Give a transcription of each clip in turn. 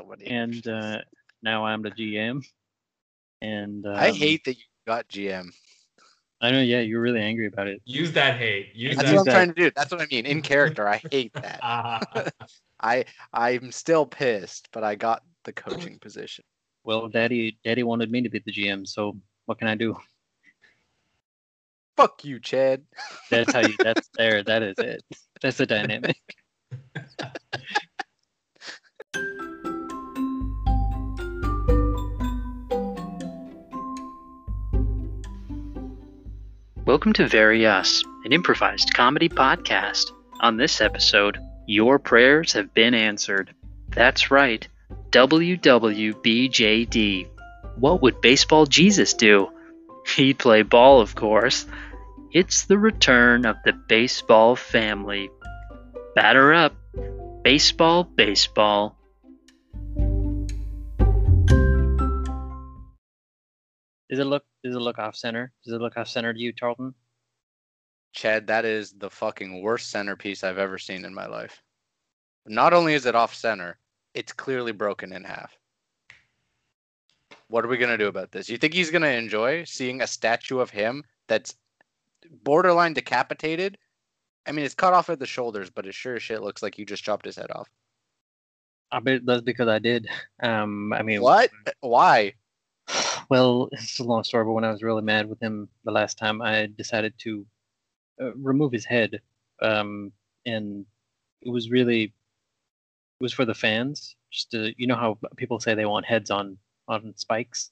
many. and uh, now I'm the GM. And um, I hate that you got GM. I know, yeah, you're really angry about it. Use that hate. Use That's that. what I'm trying to do. That's what I mean. In character, I hate that. Ah, I I'm still pissed, but I got the coaching position. Well, Daddy, Daddy wanted me to be the GM, so what can I do? Fuck you, Chad. That's how you. That's there. That is it. That's the dynamic. Welcome to Very Us, an improvised comedy podcast. On this episode, your prayers have been answered. That's right, WWBJD. What would Baseball Jesus do? He'd play ball, of course. It's the return of the baseball family. Batter up. Baseball, baseball. Does it look does it look off center? Does it look off center to you, Tarleton? Chad, that is the fucking worst centerpiece I've ever seen in my life. Not only is it off center, it's clearly broken in half. What are we gonna do about this? You think he's gonna enjoy seeing a statue of him that's borderline decapitated? I mean, it's cut off at the shoulders, but it sure as shit looks like you just chopped his head off. I bet that's because I did. Um, I mean, What? Why? Well, it's a long story, but when I was really mad with him the last time, I decided to uh, remove his head, um, and it was really it was for the fans. Just to, you know how people say they want heads on on spikes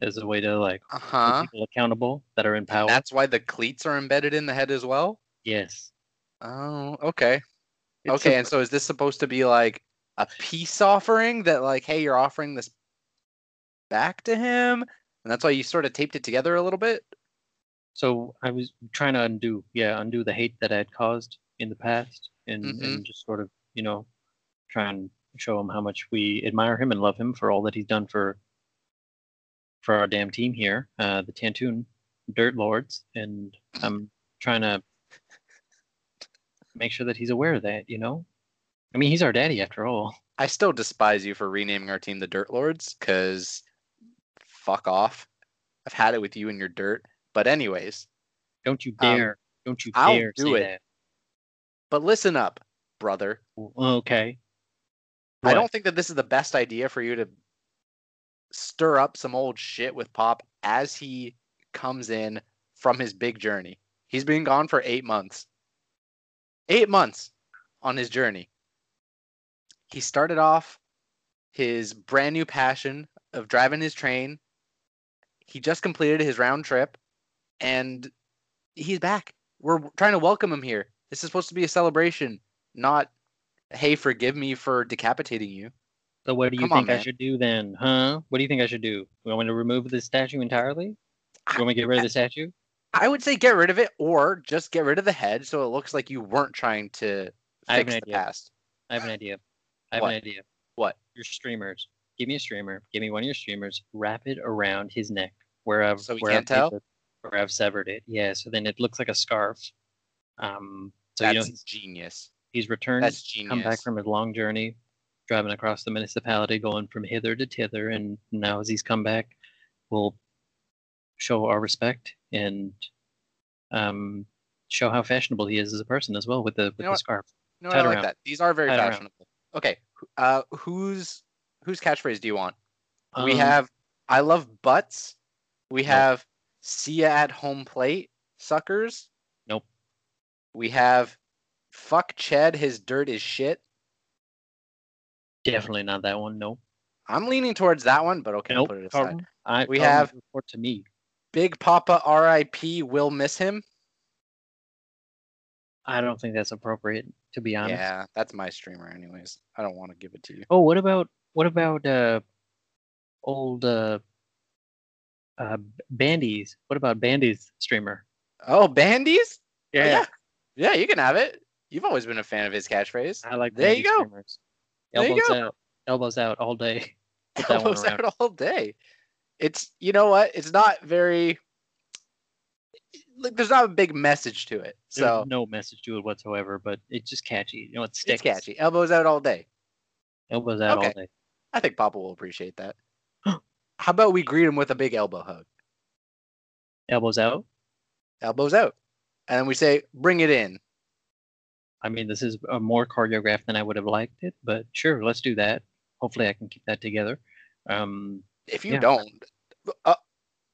as a way to like Uh hold people accountable that are in power. That's why the cleats are embedded in the head as well. yes. Oh, okay. It's okay, a- and so is this supposed to be like a peace offering that like, hey, you're offering this back to him? And that's why you sort of taped it together a little bit? So I was trying to undo, yeah, undo the hate that I had caused in the past, and, Mhm. and just sort of, you know, try and show him how much we admire him and love him for all that he's done for for our damn team here, uh, the Tantoon Dirt Lords, and I'm trying to make sure that he's aware of that, you know. I mean, he's our daddy after all. I still despise you for renaming our team the Dirt Lords, because fuck off. I've had it with you and your dirt. But anyways, Don't you Um, dare! don't you I'll dare do say it. but listen up, brother. that. Okay. I don't think that this is the best idea for you to stir up some old shit with Pop as he comes in from his big journey. He's been gone for eight months. Eight months on his journey. He started off his brand new passion of driving his train. He just completed his round trip and he's back. We're trying to welcome him here. This is supposed to be a celebration, not hey, forgive me for decapitating you. So what do you Come on, think I man. should do then, huh? What do you think I should do? You want me to remove the statue entirely? You want me to get rid of the statue? I would say get rid of it or just get rid of the head so it looks like you weren't trying to I have fix an the idea. past. I have an idea. I have What? an idea. What? Your streamers. Give me a streamer. Give me one of your streamers. Wrap it around his neck where I've So where I've tell? it, where I've severed it. Yeah. So then it looks like a scarf. Um. So That's you know he's, genius. he's returned. That's genius. come back from his long journey, driving across the municipality, going from hither to thither, and now as he's come back, we'll show our respect and um, show how fashionable he is as a person as well with the with know the what? scarf. No, I like around. that. These are very Tied around. fashionable. Okay. wh- Uh whose whose catchphrase do you want? we Um, have I love butts. We Nope. have see ya at home plate suckers. Nope. We have fuck Ched, his dirt is shit. definitely not that one. No. I'm leaning towards that one, but okay, nope. put it aside. I, We Carlton, have- report to me. Big Papa RIP will miss him. I don't think that's appropriate to be honest. Yeah, that's my streamer anyways. I don't want to give it to you. Oh, what about what about uh old uh uh Bandy's? What about Bandy's streamer? Oh, Bandies? Yeah, yeah. Yeah, you can have it. You've always been a fan of his catchphrase. I like There you go. streamers. There you Elbows go. out, elbows out all day. Elbows out all day. It's you know what? It's not very like there's not a big message to it. There's So no message to it whatsoever, but it's just catchy. You know, it sticks. it's catchy. Elbows out all day. Elbows out Okay. all day. I think Papa will appreciate that. How about we greet him with a big elbow hug? Elbows out. Elbows out. And then we say, bring it in. I mean, this is a more choreographed than I would have liked it, but sure, let's do that. Hopefully, I can keep that together. Um, If you Yeah. don't, uh,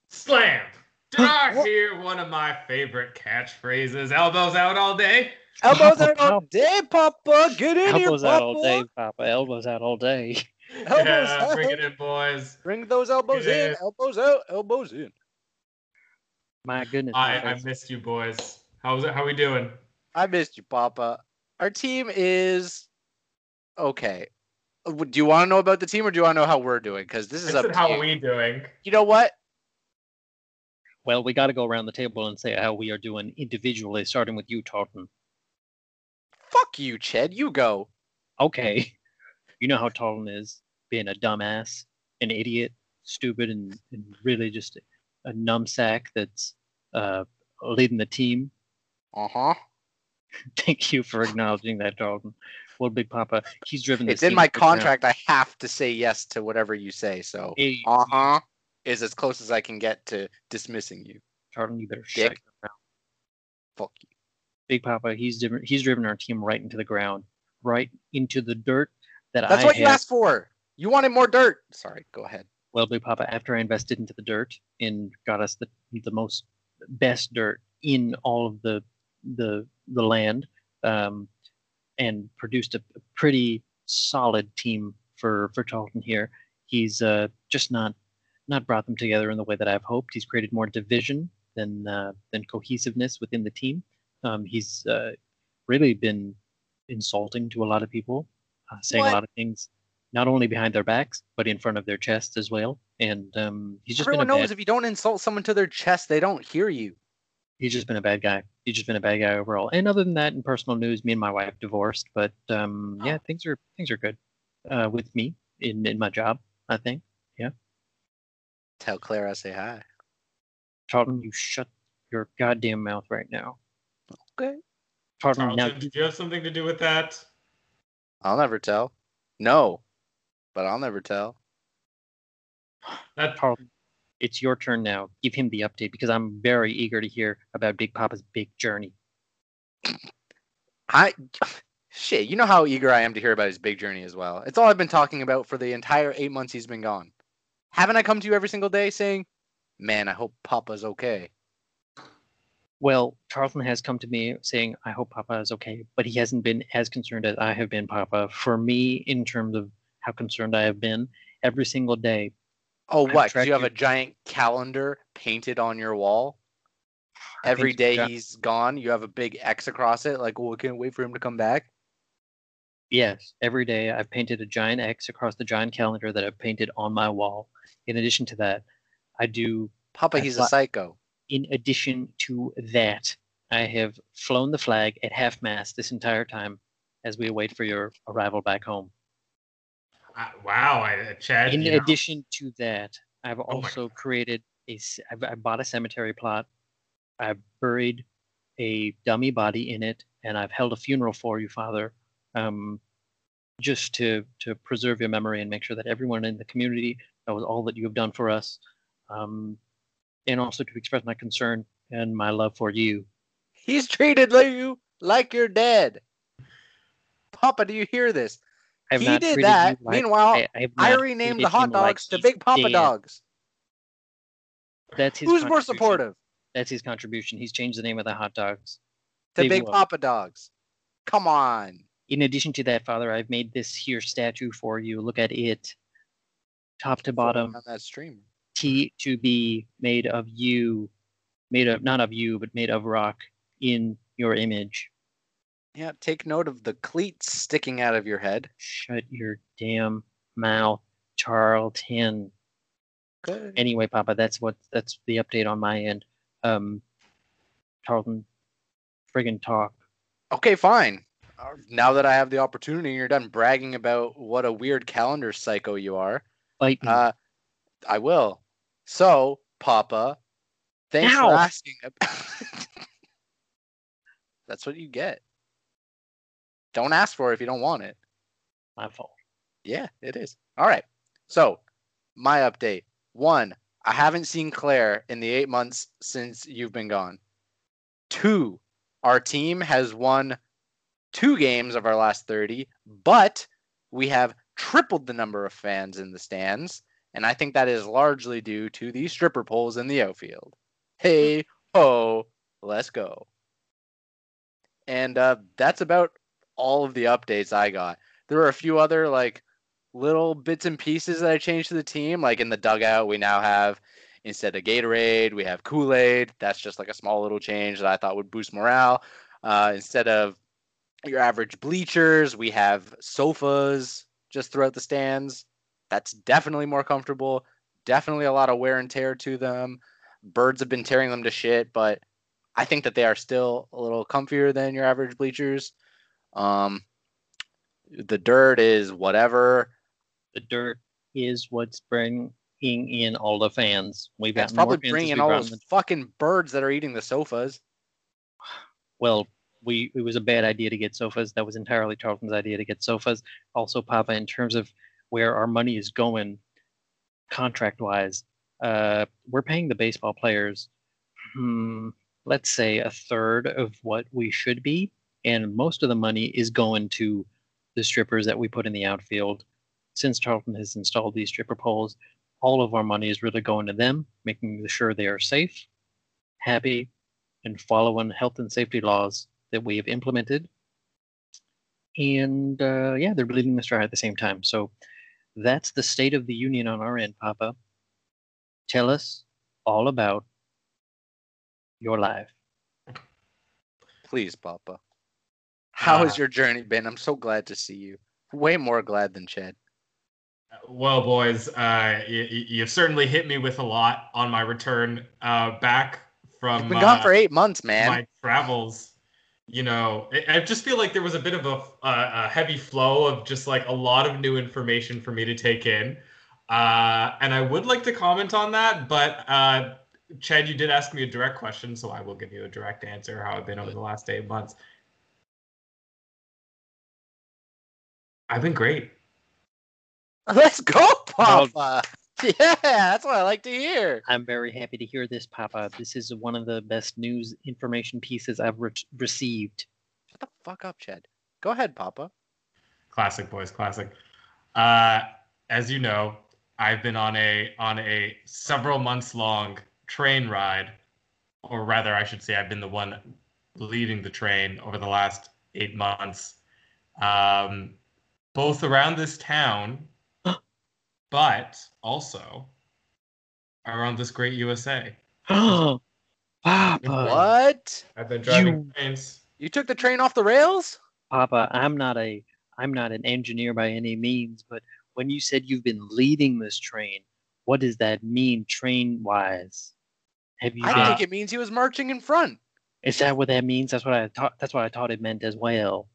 Slam! Did I hear one of my favorite catchphrases? Elbows out all day? elbows out all day, Papa. Get in here, Papa. elbows out all day, Papa. Elbows out all day. Elbows yeah, out. bring it in, boys. Bring those elbows in. Yeah. Elbows out. Elbows in. My goodness. I, I missed you, boys. How's it? How we doing? I missed you, Papa. Our team is okay. Do you want to know about the team, or do you want to know how we're doing? Because this is up how you. we doing? You know what? Well, we got to go around the table and say how we are doing individually, starting with you, Tartan. Fuck you, Ched. You go. Okay. You know how Tartan is, being a dumbass, an idiot, stupid, and, and really just a numbsack that's uh, leading the team. Uh huh. Thank you for acknowledging that, Tartan. Well, Big Papa, he's driven this It's in my to the ground. contract. I have to say yes to whatever you say. So, Hey, uh huh, is as close as I can get to dismissing you. Tartan, you better shut Dick. your mouth. Fuck you. Big Papa, he's driven, he's driven our team right into the ground, right into the dirt that That's I what you asked for. You wanted more dirt. Sorry. Go ahead. Well, Big Papa, after I invested into the dirt and got us the, the most best dirt in all of the the the land, um, and produced a, a pretty solid team for for Charlton here. He's uh, just not not brought them together in the way that I've hoped. He's created more division than uh, than cohesiveness within the team. Um, he's uh, really been insulting to a lot of people, uh, saying What? a lot of things not only behind their backs but in front of their chests as well. And um, he's just Everyone been a knows bad, if you don't insult someone to their chest, they don't hear you. he's just been a bad guy. He's just been a bad guy overall. And other than that, in personal news, me and my wife divorced. But um, yeah, things are things are good uh, with me in in my job. I think. Yeah. Tell Claire I say hi. Charlton, you shut your goddamn mouth right now. Okay. Charlton, Charlton, now did you have something to do with that? I'll never tell. No, but I'll never tell. That Charlton, it's your turn now. Give him the update because I'm very eager to hear about Big Papa's big journey. I shit, you know how eager I am to hear about his big journey as well. It's all I've been talking about for the entire eight months he's been gone. Haven't I come to you every single day saying, "Man, I hope Papa's okay." Well, Charlton has come to me saying, I hope Papa is okay, but he hasn't been as concerned as I have been, Papa. For me, in terms of how concerned I have been, every single day, Oh, what? tracked you have a giant calendar painted on your wall. Every day got- he's gone, you have a big X across it. Like, well, can't wait for him to come back. yes, every day I've painted a giant X across the giant calendar that I've painted on my wall. In addition to that, I do, Papa, I he's a psycho. in addition to that, I have flown the flag at half mast this entire time as we await for your arrival back home. Uh, wow, I, Chad. in you know, addition to that, I've my also created a. I've I bought a cemetery plot. I've buried a dummy body in it, and I've held a funeral for you, Father, um, just to to preserve your memory and make sure that everyone in the community knows all that you have done for us, um, and also to express my concern and my love for you. He's treated like you like you're dead. Papa, do you hear this? I have he did that. Meanwhile, I, I, I renamed the hot him like dogs to Big Papa dead. Dogs. That's his Who's more supportive? That's his contribution. He's changed the name of the hot dogs. To Big Big what? Papa Dogs. Come on. in addition to that, Father, I've made this here statue for you. Look at it, top to bottom, On that stream. T to be made of you, made of not of you, but made of rock in your image. Yeah, take note of the cleats sticking out of your head. Shut your damn mouth, Charlton. Good. Anyway, Papa, that's what that's the update on my end. Um, Charlton, friggin' talk. Okay, fine. Uh, Now that I have the opportunity and you're done bragging about what a weird calendar psycho you are, me. uh, I will. So, Papa, thanks Ow. for asking. That's what you get. Don't ask for it if you don't want it. my fault. Yeah, it is. All right. So, my update one, I haven't seen Claire in the eight months since you've been gone. Two, our team has won two games of our last 30, but we have tripled the number of fans in the stands. And I think that is largely due to the stripper poles in the outfield. Hey, ho, let's go. And uh, that's about all of the updates I got. There were a few other like little bits and pieces that I changed to the team. Like in the dugout, we now have instead of Gatorade, we have Kool Aid. That's just like a small little change that I thought would boost morale. Uh, instead of your average bleachers, we have sofas just throughout the stands. That's definitely more comfortable. Definitely a lot of wear and tear to them. Birds have been tearing them to shit, but I think that they are still a little comfier than your average bleachers. Um, the dirt is whatever. The dirt is what's bringing in all the fans. We've got probably bringing all those fucking birds that are eating the sofas. Well, we it was a bad idea to get sofas. That was entirely Charlton's idea to get sofas. Also, Papa, in terms of where our money is going, contract wise, uh, we're paying the baseball players, hmm, let's say a third of what we should be, and most of the money is going to the strippers that we put in the outfield. Since Charlton has installed these stripper poles, all of our money is really going to them, making sure they are safe, happy, and following health and safety laws that we have implemented. And uh, yeah, they're bleeding the straw at the same time. So that's the state of the union on our end, Papa. Tell us all about your life. Please, Papa. How has Uh, your journey been? I'm so glad to see you. Way more glad than Chad. Well, boys, uh, you, you've certainly hit me with a lot on my return uh, back from You've been gone uh, for eight months, man. my travels. You know, I, just feel like there was a bit of a, a, a heavy flow of just like a lot of new information for me to take in. Uh, and I would like to comment on that, but uh, Chad, you did ask me a direct question, so I will give you a direct answer how I've been over the last eight months. I've been great. Let's go, Papa. Yeah, that's what I like to hear. I'm very happy to hear this, Papa. This is one of the best news information pieces I've re- received. Shut the fuck up, Chad. Go ahead, Papa. Classic boys, classic. Uh, as you know, I've been on a on a several months long train ride, or rather, I should say, I've been the one leading the train over the last eight months, um, both around this town, but also around this great USA. Oh, Papa. What? I've been driving You- trains. You took the train off the rails? Papa, I'm not a I'm not an engineer by any means, but when you said you've been leading this train, what does that mean train wise? Have you I been, think it means he was marching in front. is that what that means? That's what I thought that's what I thought it meant as well.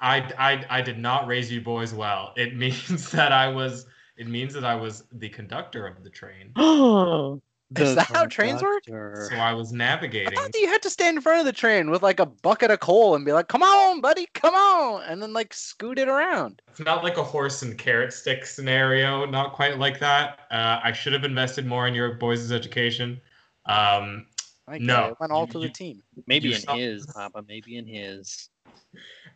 I, I, I did not raise you boys well. It means that I was it means that I was the conductor of the train. Oh Is that how trains work? So I was I navigating. thought that you had to stand in front of the train with like a bucket of coal and be like, "Come on, buddy, come on," and then like scoot it around. It's not like a horse and carrot stick scenario. Not quite like that. Uh, I should have invested more in your boys' education. Um, Like, No, it went all you- to you- the team. Maybe in saw- his, Papa, maybe in his.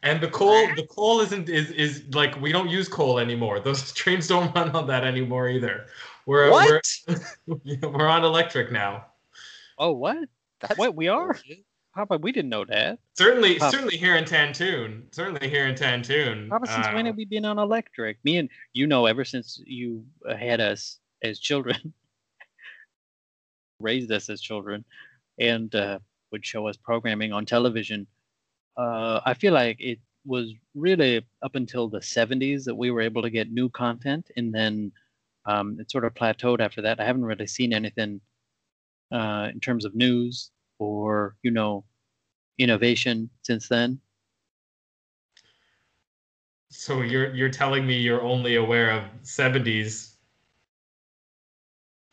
And the coal, the coal isn't is is like we don't use coal anymore. Those trains don't run on that anymore either. We're What? we're we're on electric now. Oh what? That's Wait, we are? bullshit. Papa, we didn't know that. Certainly, Huh. certainly here in Tantoon. Certainly here in Tantoon. Papa, since when uh, have we been on electric? Me and you know, ever since you had us as children, raised us as children, and uh, would show us programming on television. Uh, I feel like it was really up until the 70s that we were able to get new content, and then um, it sort of plateaued after that. I haven't really seen anything uh, in terms of news or, you know, innovation since then. So you're you're telling me you're only aware of 70s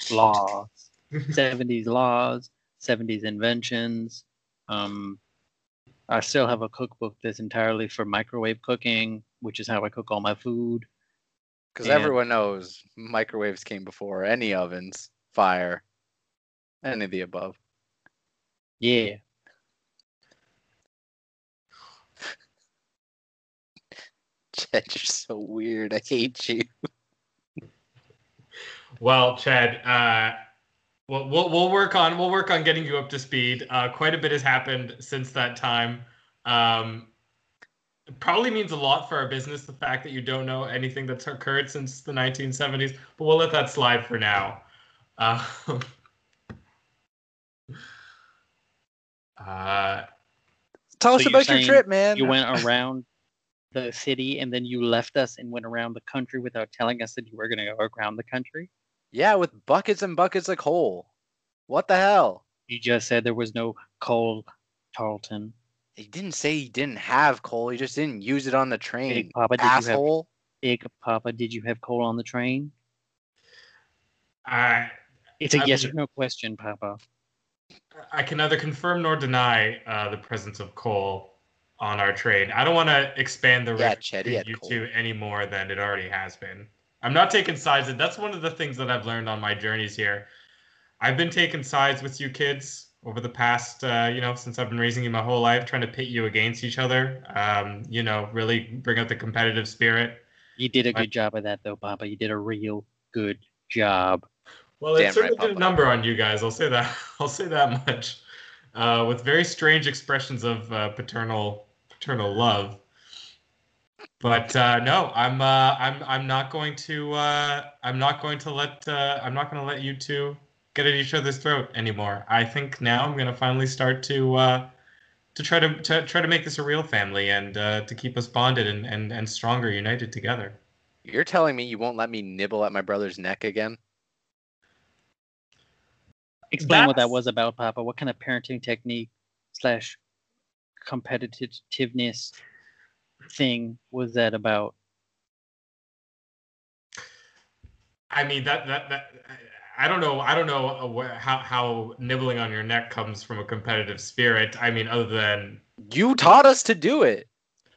laws, 70s laws, 70s inventions. Um, I still have a cookbook that's entirely for microwave cooking, which is how I cook all my food. Because everyone knows microwaves came before any ovens, fire, any of the above. Yeah. Chad, you're so weird. I hate you. Well, Chad, uh, we'll, we'll we'll work on we'll work on getting you up to speed. Uh, quite a bit has happened since that time. Um, it probably means a lot for our business the fact that you don't know anything that's occurred since the 1970s, but we'll let that slide for now. Uh, uh, Tell So us about your trip, man. You went around the city and then you left us and went around the country without telling us that you were going to go around the country. Yeah, with buckets and buckets of coal. What the hell? You just said there was no coal, Tarleton. He didn't say he didn't have coal. He just didn't use it on the train. Big Papa, did you have Asshole. Big Papa? Did you have coal on the train? I It's a I yes would- or no question, Papa. I can neither confirm nor deny uh, the presence of coal on our train. I don't want to expand the Yeah, rift Ched, he between you coal. two any more than it already has been. I'm not taking sides. That's one of the things that I've learned on my journeys here. I've been taking sides with you kids over the past, uh, you know, since I've been raising you my whole life, trying to pit you against each other. Um, you know, really bring out the competitive spirit. You did a good job of that, though, Papa. You did a real good job. Well, it certainly right, did a number on you guys. I'll say that. I'll say that much. Uh, with very strange expressions of uh, paternal paternal love. But uh, no, I'm uh, I'm I'm not going to uh, I'm not going to let uh, I'm not going to let you two get at each other's throat anymore. I think now I'm going to finally start to uh, to try to, to try to make this a real family and uh, to keep us bonded and, and and stronger, united together. You're telling me you won't let me nibble at my brother's neck again? Explain what that was about, Papa. What kind of parenting technique slash competitiveness thing was that about? I mean that that that I don't know. I don't know uh, how how nibbling on your neck comes from a competitive spirit. I mean, other than You taught us to do it.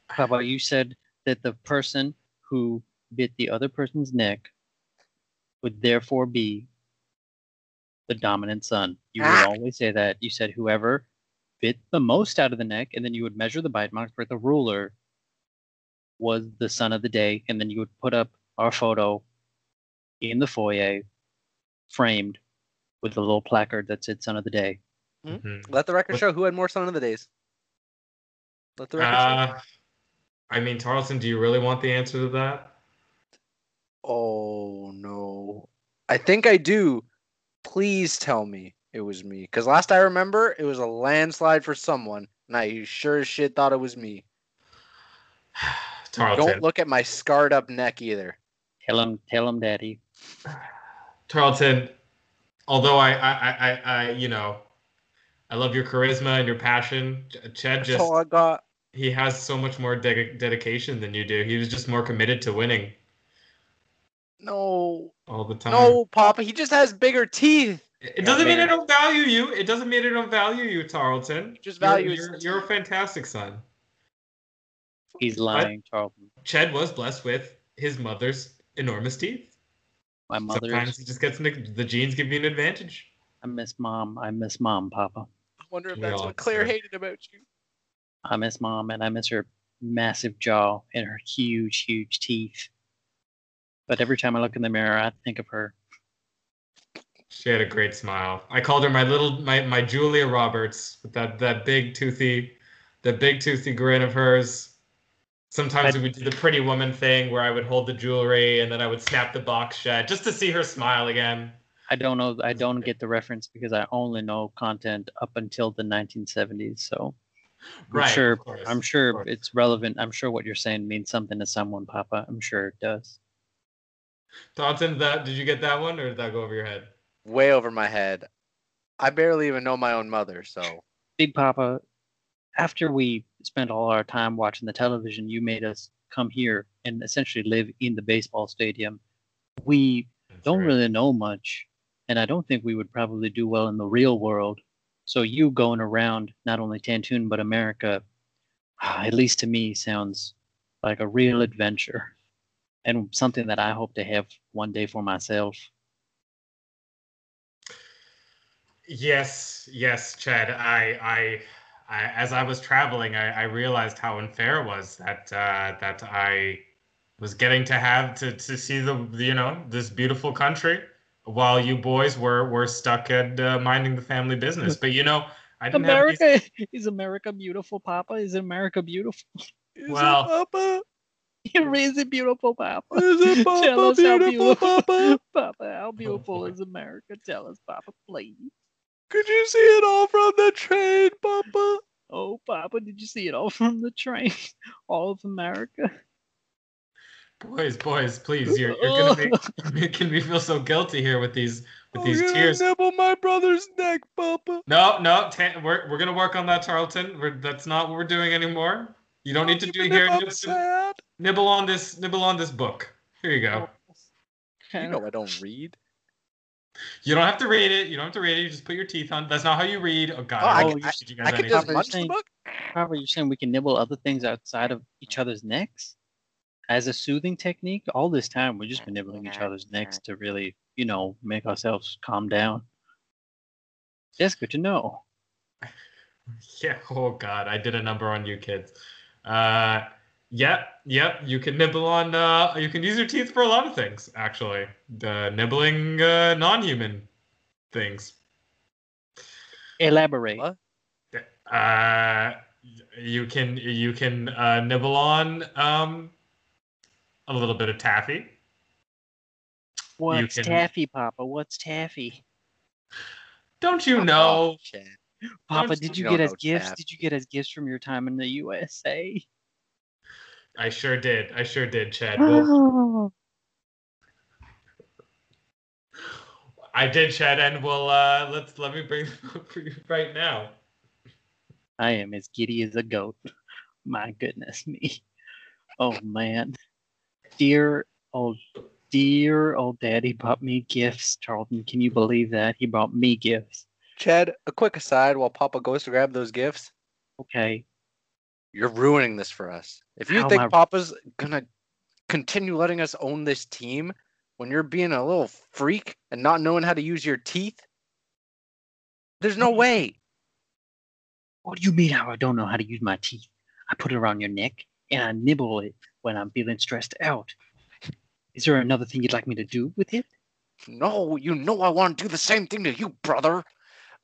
How about you said that the person who bit the other person's neck would therefore be the dominant son. You would Ah. always say that. You said whoever bit the most out of the neck, and then you would measure the bite marks with a ruler, was the son of the day, and then you would put up our photo in the foyer, framed with a little placard that said "Son of the Day." Mhm. Let the record show who had more son of the days. Let the record show. uh, I mean, Tarleton, do you really want the answer to that? Oh no. I think I do. Please tell me it was me. Because last I remember, it was a landslide for someone, and I sure as shit thought it was me. Tarleton. Don't look at my scarred up neck either. Tell him, tell him, Daddy. Tarleton, although I, I, I, I, I, you know, I love your charisma and your passion. Ch- Ched That's just all I got. he has so much more de- dedication than you do. He was just more committed to winning No. all the time. No, Papa. He just has bigger teeth. It doesn't mean I don't value you. It doesn't mean I don't value you, Tarleton. Just You're- value You're, you're a fantastic son. He's lying, Charlton. Ched was blessed with his mother's enormous teeth. My mother. Sometimes he just gets an, the genes give you an advantage. I miss mom. I miss mom, Papa. I wonder if We that's what Claire deserve- hated about you. I miss mom, and I miss her massive jaw and her huge, huge teeth. But every time I look in the mirror, I think of her. She had a great smile. I called her my little my my Julia Roberts with that that big toothy, that big toothy grin of hers. Sometimes I- we would do the pretty woman thing where I would hold the jewelry and then I would snap the box shut just to see her smile again. I don't know. I don't get the reference because I only know content up until the 1970s. So I'm Right. sure. course, I'm sure it's relevant. I'm sure what you're saying means something to someone, Papa. I'm sure it does. Taunton, that did you get that one or did that go over your head? Way over my head. I barely even know my own mother, so Big Papa, after we spent all our time watching the television, you made us come here and essentially live in the baseball stadium. We That's don't right. really know much, and I don't think we would probably do well in the real world. So you going around not only Tantoon but America, at least to me, sounds like a real adventure. and something that I hope to have one day for myself. Yes, yes, Chad. I, I, I as I was traveling, I, I realized how unfair it was that uh, that I was getting to have to, to see the you know this beautiful country while you boys were were stuck at uh, minding the family business. But you know, I didn't have these- America is America beautiful, Papa? Is America beautiful? Is it Well- Papa? Is it beautiful, Papa? Is it Tell Papa us how beautiful, Papa? Papa, how beautiful boy. is America? Tell us, Papa, please. Could you see it all from the train, Papa? Oh, Papa, did you see it all from the train? All of America. boys, boys, please, you're you're gonna make making me feel so guilty here with these with these I'm tears. nibble my brother's neck, Papa. No, no, ta- we're we're gonna work on that, Tarleton. We're, that's not what we're doing anymore. You don't need to do Even here. if I'm Nibble, sad. nibble on this. Nibble on this book. Here you go. Oh, you know I don't read. You don't have to read it. You don't have to read it. You just put your teeth on. That's not how you read. Oh God! Oh, I, I- could teach you guys I could just Papa, munch the book. Papa, you're saying we can nibble other things outside of each other's necks as a soothing technique? All this time, we've just been nibbling each other's necks to really, you know, make ourselves calm down. That's good to know. Yeah. Oh God, I did a number on you kids. Uh, yep, yep. You can nibble on. Uh, you can use your teeth for a lot of things. Actually, the nibbling uh, non-human things. Elaborate. What? Uh, you can you can uh, nibble on um, a little bit of taffy. What's can- taffy, Papa? What's taffy? Don't you Oh, know? Chad. Papa, Don't- did you you get don't as gifts? taffy. Did you get as gifts from your time in the USA? I sure did. I sure did, Chad. Well, I did, Chad, and we'll uh, let's let me bring them up for you right now. I am as giddy as a goat. My goodness me. Oh man. Dear old dear old daddy bought me gifts, Charlton. Can you believe that? He brought me gifts. Chad, a quick aside while Papa goes to grab those gifts. Okay. You're ruining this for us. If you How think I- Papa's gonna continue letting us own this team when you're being a little freak and not knowing how to use your teeth, there's no way. What do you mean how I don't know how to use my teeth? I put it around your neck and I nibble it when I'm feeling stressed out. Is there another thing you'd like me to do with it? No, you know I want to do the same thing to you, brother.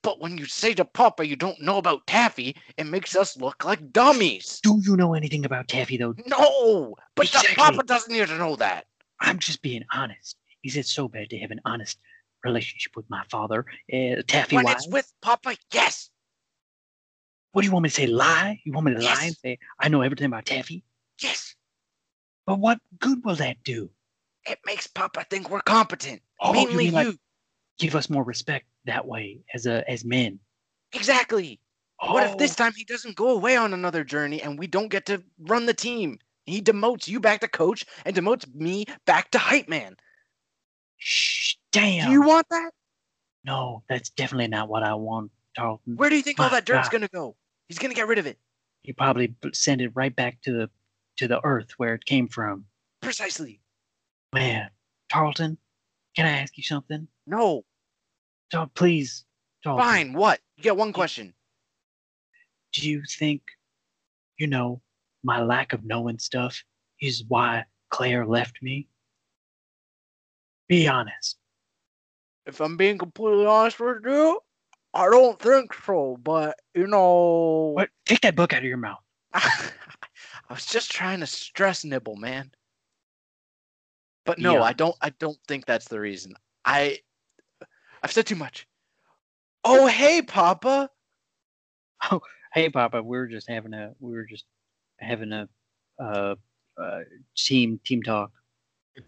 But when you say to Papa you don't know about taffy, it makes us look like dummies. Do you know anything about taffy though? No, but Exactly. Papa doesn't need to know that. I'm just being honest. Is it so bad to have an honest relationship with my father, uh, Taffy when it's with Papa, yes. What do you want me to say? Lie? You want me to lie and say I know everything about Taffy? Yes. But what good will that do? It makes Papa think we're competent. Oh, you Mainly like- you. Give us more respect that way as a as men. Exactly. What if this Oh, time he doesn't go away on another journey and we don't get to run the team? He demotes you back to coach and demotes me back to hype man. Shh, damn. Do you want that? no, that's definitely not what I want, Tarleton. Where do you think all that dirt's God. gonna go? He's gonna get rid of it. You probably send it right back to the to the earth where it came from. Precisely. Man, Tarleton, can I ask you something? No. Don't please, Tarleton. Fine. What? You get one question. do you think, you know, my lack of knowing stuff is why Claire left me? Be honest. If I'm being completely honest with you, I don't think so. But you know, What? Take that book out of your mouth. I was just trying to stress nibble, man. But no, Yeah. I don't. I don't think that's the reason. I, I've said too much. Oh, hey, Papa. Oh, hey, Papa, we were just having a we were just having a uh, uh team team talk.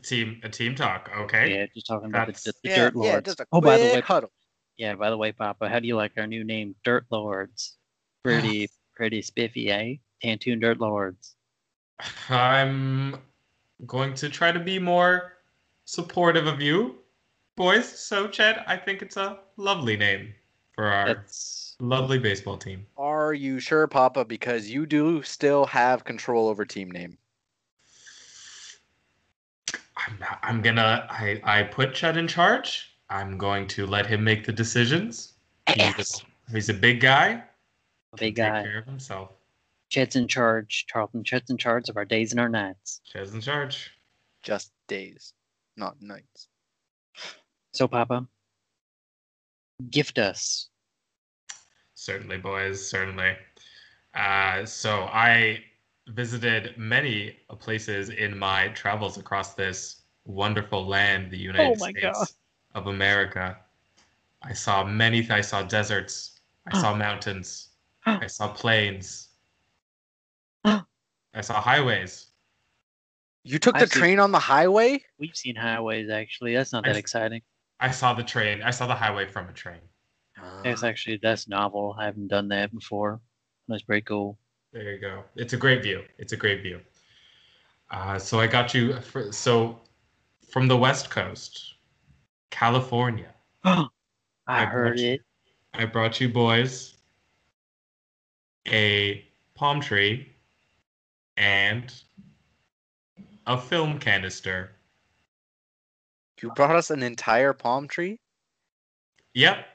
Team a team talk. Okay. Yeah, just talking about the, That's- the, the yeah, Dirt yeah, Lords. just a oh, quick by the way, huddle. yeah, by the way, Papa, how do you like our new name, Dirt Lords? Pretty pretty spiffy, eh? Tantoon Dirt Lords. I'm going to try to be more supportive of you, boys. So, Chad, I think it's a lovely name for our That's lovely baseball team. Are you sure, Papa? Because you do still have control over team name. I'm, not, I'm gonna. I I put Chet in charge. I'm going to let him make the decisions. He's a, he's a big guy. Big Take care of himself. Chet's in charge. Charlton Chet's in charge of our days and our nights. Chet's in charge. Just days, not nights. So, Papa, gift us. Certainly, boys. Certainly. Uh, so I visited many places in my travels across this wonderful land, the United Oh my States God. of America. I saw many. th- I saw deserts. I saw mountains. I saw plains. I saw highways. You took the I've seen- train on the highway? We've seen highways actually. That's not I that exciting. I saw the train. I saw the highway from a train. That's actually that's novel. I haven't done that before. That's pretty cool. There you go. It's a great view. It's a great view. Uh, so I got you. For, so from the West Coast, California, I I heard you- it. I brought you boys a palm tree and a film canister. You brought us an entire palm tree? Yep,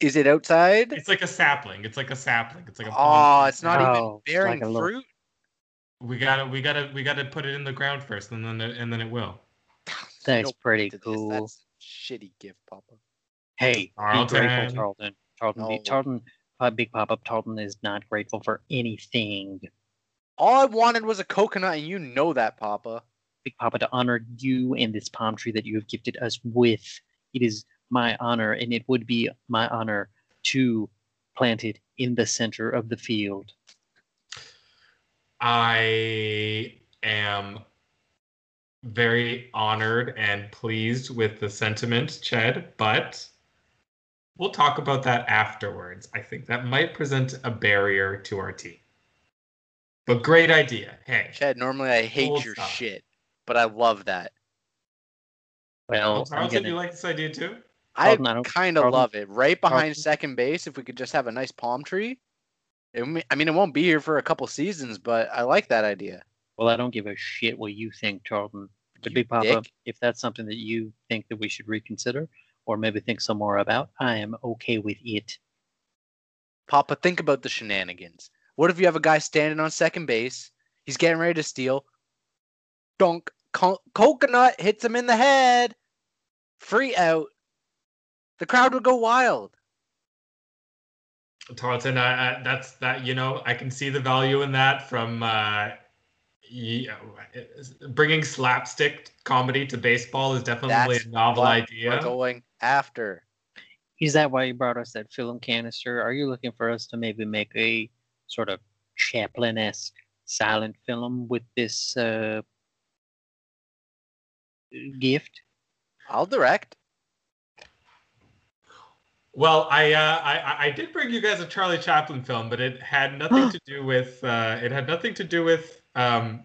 Is it outside? it's like a sapling. It's like a sapling. It's like a Oh, palm. it's not Oh, even bearing like a little- fruit. We gotta, we gotta, we gotta put it in the ground first, and then, it, and then it will. That's pretty cool. That's a shitty gift, Papa. Hey, be Charlton. grateful, Charlton. Charlton, be, No. Charlton, uh, Big Papa Charlton is not grateful for anything. All I wanted was a coconut, and you know that, Papa. Big Papa, to honor you and this palm tree that you have gifted us with. It is my honor, and it would be my honor to plant it in the center of the field. I am very honored and pleased with the sentiment, Ched, but we'll talk about that afterwards. I think that might present a barrier to our team. But great idea. Hey, Chad, normally I hate Cool your stuff. shit, but I love that. Well, I'm gonna, you like this idea too? I Charlton, I don't- kind of love it. Right behind Charlton- second base, if we could just have a nice palm tree. It I mean, it won't be here for a couple seasons, but I like that idea. well, I don't give a shit what you think, Charlton. But You Big Papa, dick. if that's something that you think that we should reconsider or maybe think some more about, I am okay with it. Papa, think about the shenanigans. What if you have a guy standing on second base? He's getting ready to steal. Dunk. Co- coconut hits him in the head. Free out. The crowd would go wild. Tarleton, I, I, that's that. You know, I can see the value in that from uh, yeah, bringing slapstick comedy to baseball is definitely That's a novel what idea. We're going after. Is that why you brought us that film canister? Are you looking for us to maybe make a sort of Chaplin esque silent film with this uh, gift? I'll direct. Well, I, uh, I I did bring you guys a Charlie Chaplin film, but it had nothing to do with uh, it had nothing to do with um,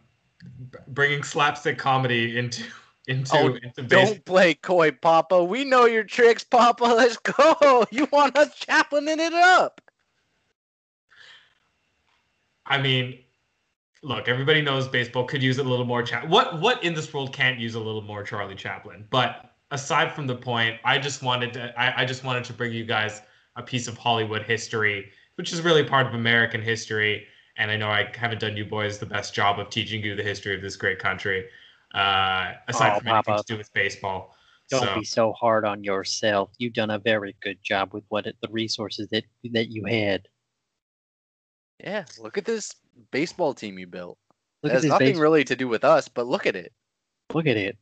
bringing slapstick comedy into into Oh, into baseball. Don't play coy, Papa. We know your tricks, Papa. Let's go. You want us chaplaining it up. I mean, look, everybody knows baseball could use a little more. chat. what what in this world can't use a little more Charlie Chaplin? But aside from the point, I just wanted to I, I just wanted to bring you guys a piece of Hollywood history, which is really part of American history. And I know I haven't done you boys the best job of teaching you the history of this great country, uh, aside Oh, from anything Papa. to do with baseball. Don't so, be so hard on yourself. You've done a very good job with what it, the resources that that you had. Yeah, look at this baseball team you built. Look it has nothing base- really to do with us, but look at it. Look at it.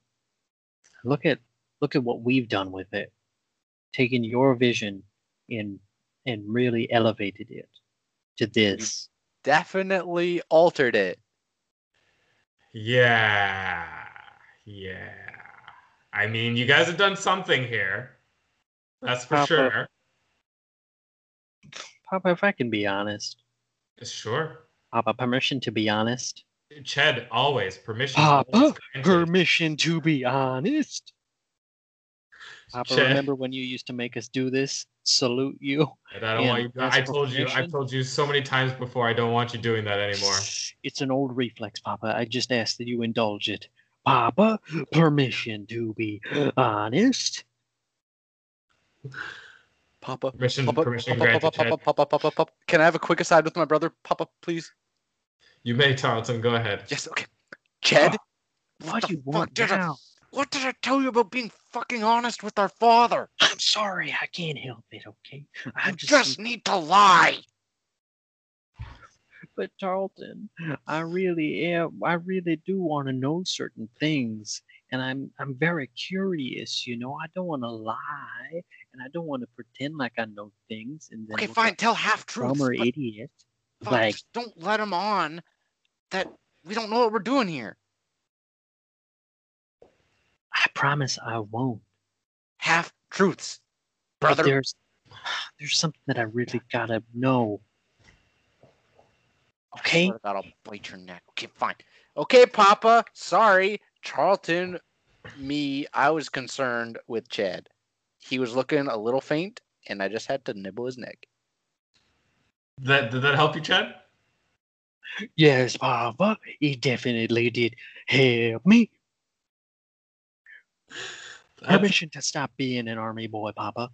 Look at look at what we've done with it. Taken your vision and and really elevated it to this. Definitely altered it. yeah, yeah. I mean, you guys have done something here. That's for Papa. sure. Papa, if I can be honest. Sure. Papa, permission to be honest. Ched, always permission. Papa, always. Permission to be honest. Papa, Ched, remember when you used to make us do this? Salute you. and I don't want you. I told you. I told you so many times before. I don't want you doing that anymore. It's an old reflex, Papa. I just ask that you indulge it. Papa, permission to be honest. Papa. Permission, Papa, permission Papa, granted, Papa, Chad. Papa, Papa, Papa, Papa. Can I have a quick aside with my brother, Papa, please? You may, Tarleton. Go ahead. Yes, okay. Chad, oh, What the do you fuck want did I- what did I tell you about being fucking honest with our father? I'm sorry, I can't help it, okay? I just, just need to lie. but Tarleton, I really am. I really do want to know certain things, and I'm I'm very curious. You know, I don't want to lie, and I don't want to pretend like I know things, and then Okay, fine. Tell a half truths. dumber but idiot. Fuck, Like, just don't let him on that we don't know what we're doing here. I promise I won't. Half truths, But brother. there's there's something that I really gotta know. Oh, okay. I swear to God, I'll bite your neck. Okay, fine. Okay, Papa. Sorry, Charlton. Me, I was concerned with Chad. He was looking a little faint, and I just had to nibble his neck. That did that help you, Chad? Yes, Papa. He definitely did help me. Uh, Permission to stop being an army boy, Papa.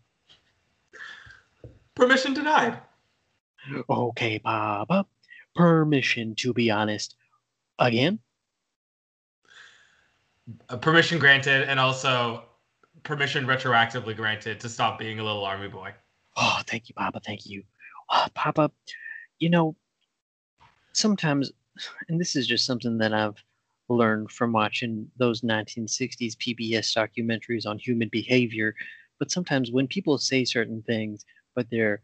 permission denied. Okay, Papa. Permission to be honest. Again? Uh, permission granted, and also permission retroactively granted to stop being a little army boy. Oh, thank you, Papa. Thank you. Ah, Papa, you know, sometimes, and this is just something that I've learned from watching those 1960s PBS documentaries on human behavior, but sometimes when people say certain things, but their,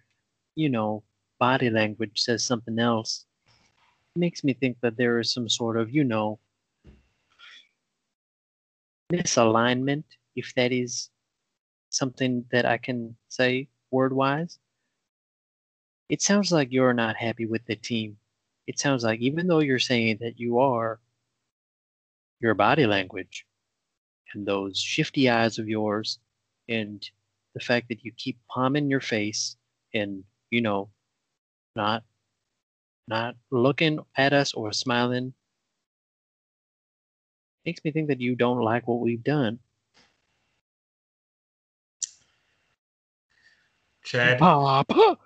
you know, body language says something else, makes me think that there is some sort of, you know, misalignment, if that is something that I can say word wise. It sounds like you're not happy with the team. It sounds like even though you're saying that you are, your body language and those shifty eyes of yours and the fact that you keep palming your face and you know not not looking at us or smiling makes me think that you don't like what we've done. Chad, Papa.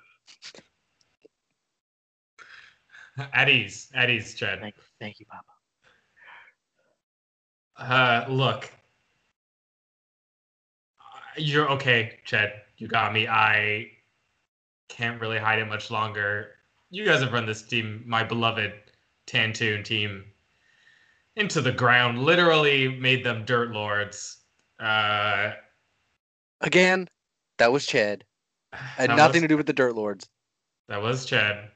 at ease, at ease, Chad. Thank, thank you, Papa. Uh, look, you're okay, Chad. You got me. I can't really hide it much longer. You guys have run this team, my beloved Tantoon team, into the ground. Literally made them dirt lords. Uh, Again, that was Chad. Had that nothing was, to do with the Dirt Lords. That was Chad.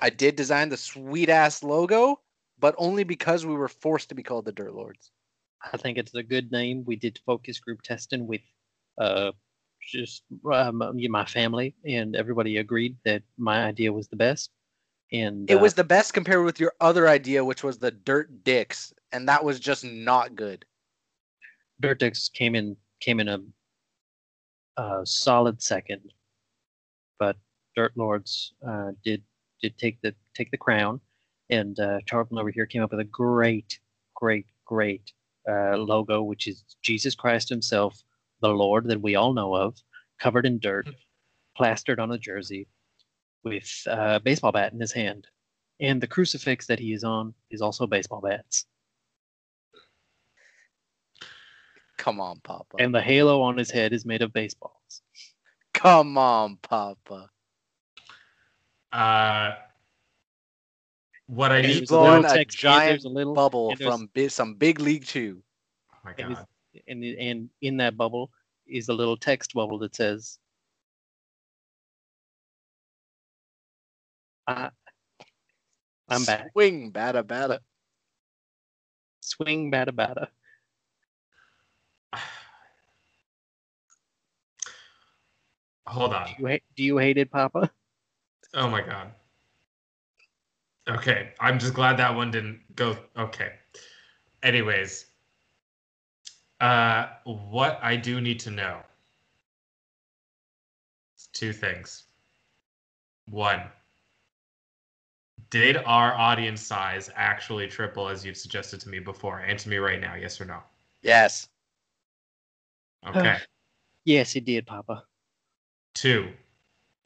I did design the sweet ass logo, but only because we were forced to be called the Dirt Lords. I think it's a good name. We did focus group testing with uh, just um, my family, and everybody agreed that my idea was the best. And It uh, was the best compared with your other idea, which was the Dirt Dicks, and that was just not good. Dirt Dicks came in came in a, a solid second, but Dirt Lords uh, did did take the take the crown, and uh, Charlton over here came up with a great, great, great uh, logo, which is Jesus Christ Himself, the Lord that we all know of, covered in dirt, plastered on a jersey, with a baseball bat in his hand, and the crucifix that he is on is also baseball bats, Come on, Papa. and the halo on his head is made of baseballs. Come on, Papa. Uh, what I need. there's a little blowing a giant a little Bubble from bi- some big league two. Oh my and, god. it's- and and in that bubble is a little text bubble that says I, I'm back. Swing, bada bada. Swing bada bada. Hold on. Do you, ha- do you hate it, Papa? Oh my god. Okay, I'm just glad that one didn't go. Okay. Anyways, uh, what I do need to know is two things. One, Did our audience size actually triple as you've suggested to me before? Answer me right now, yes or no. Yes. Okay. Yes, it did, Papa. Two,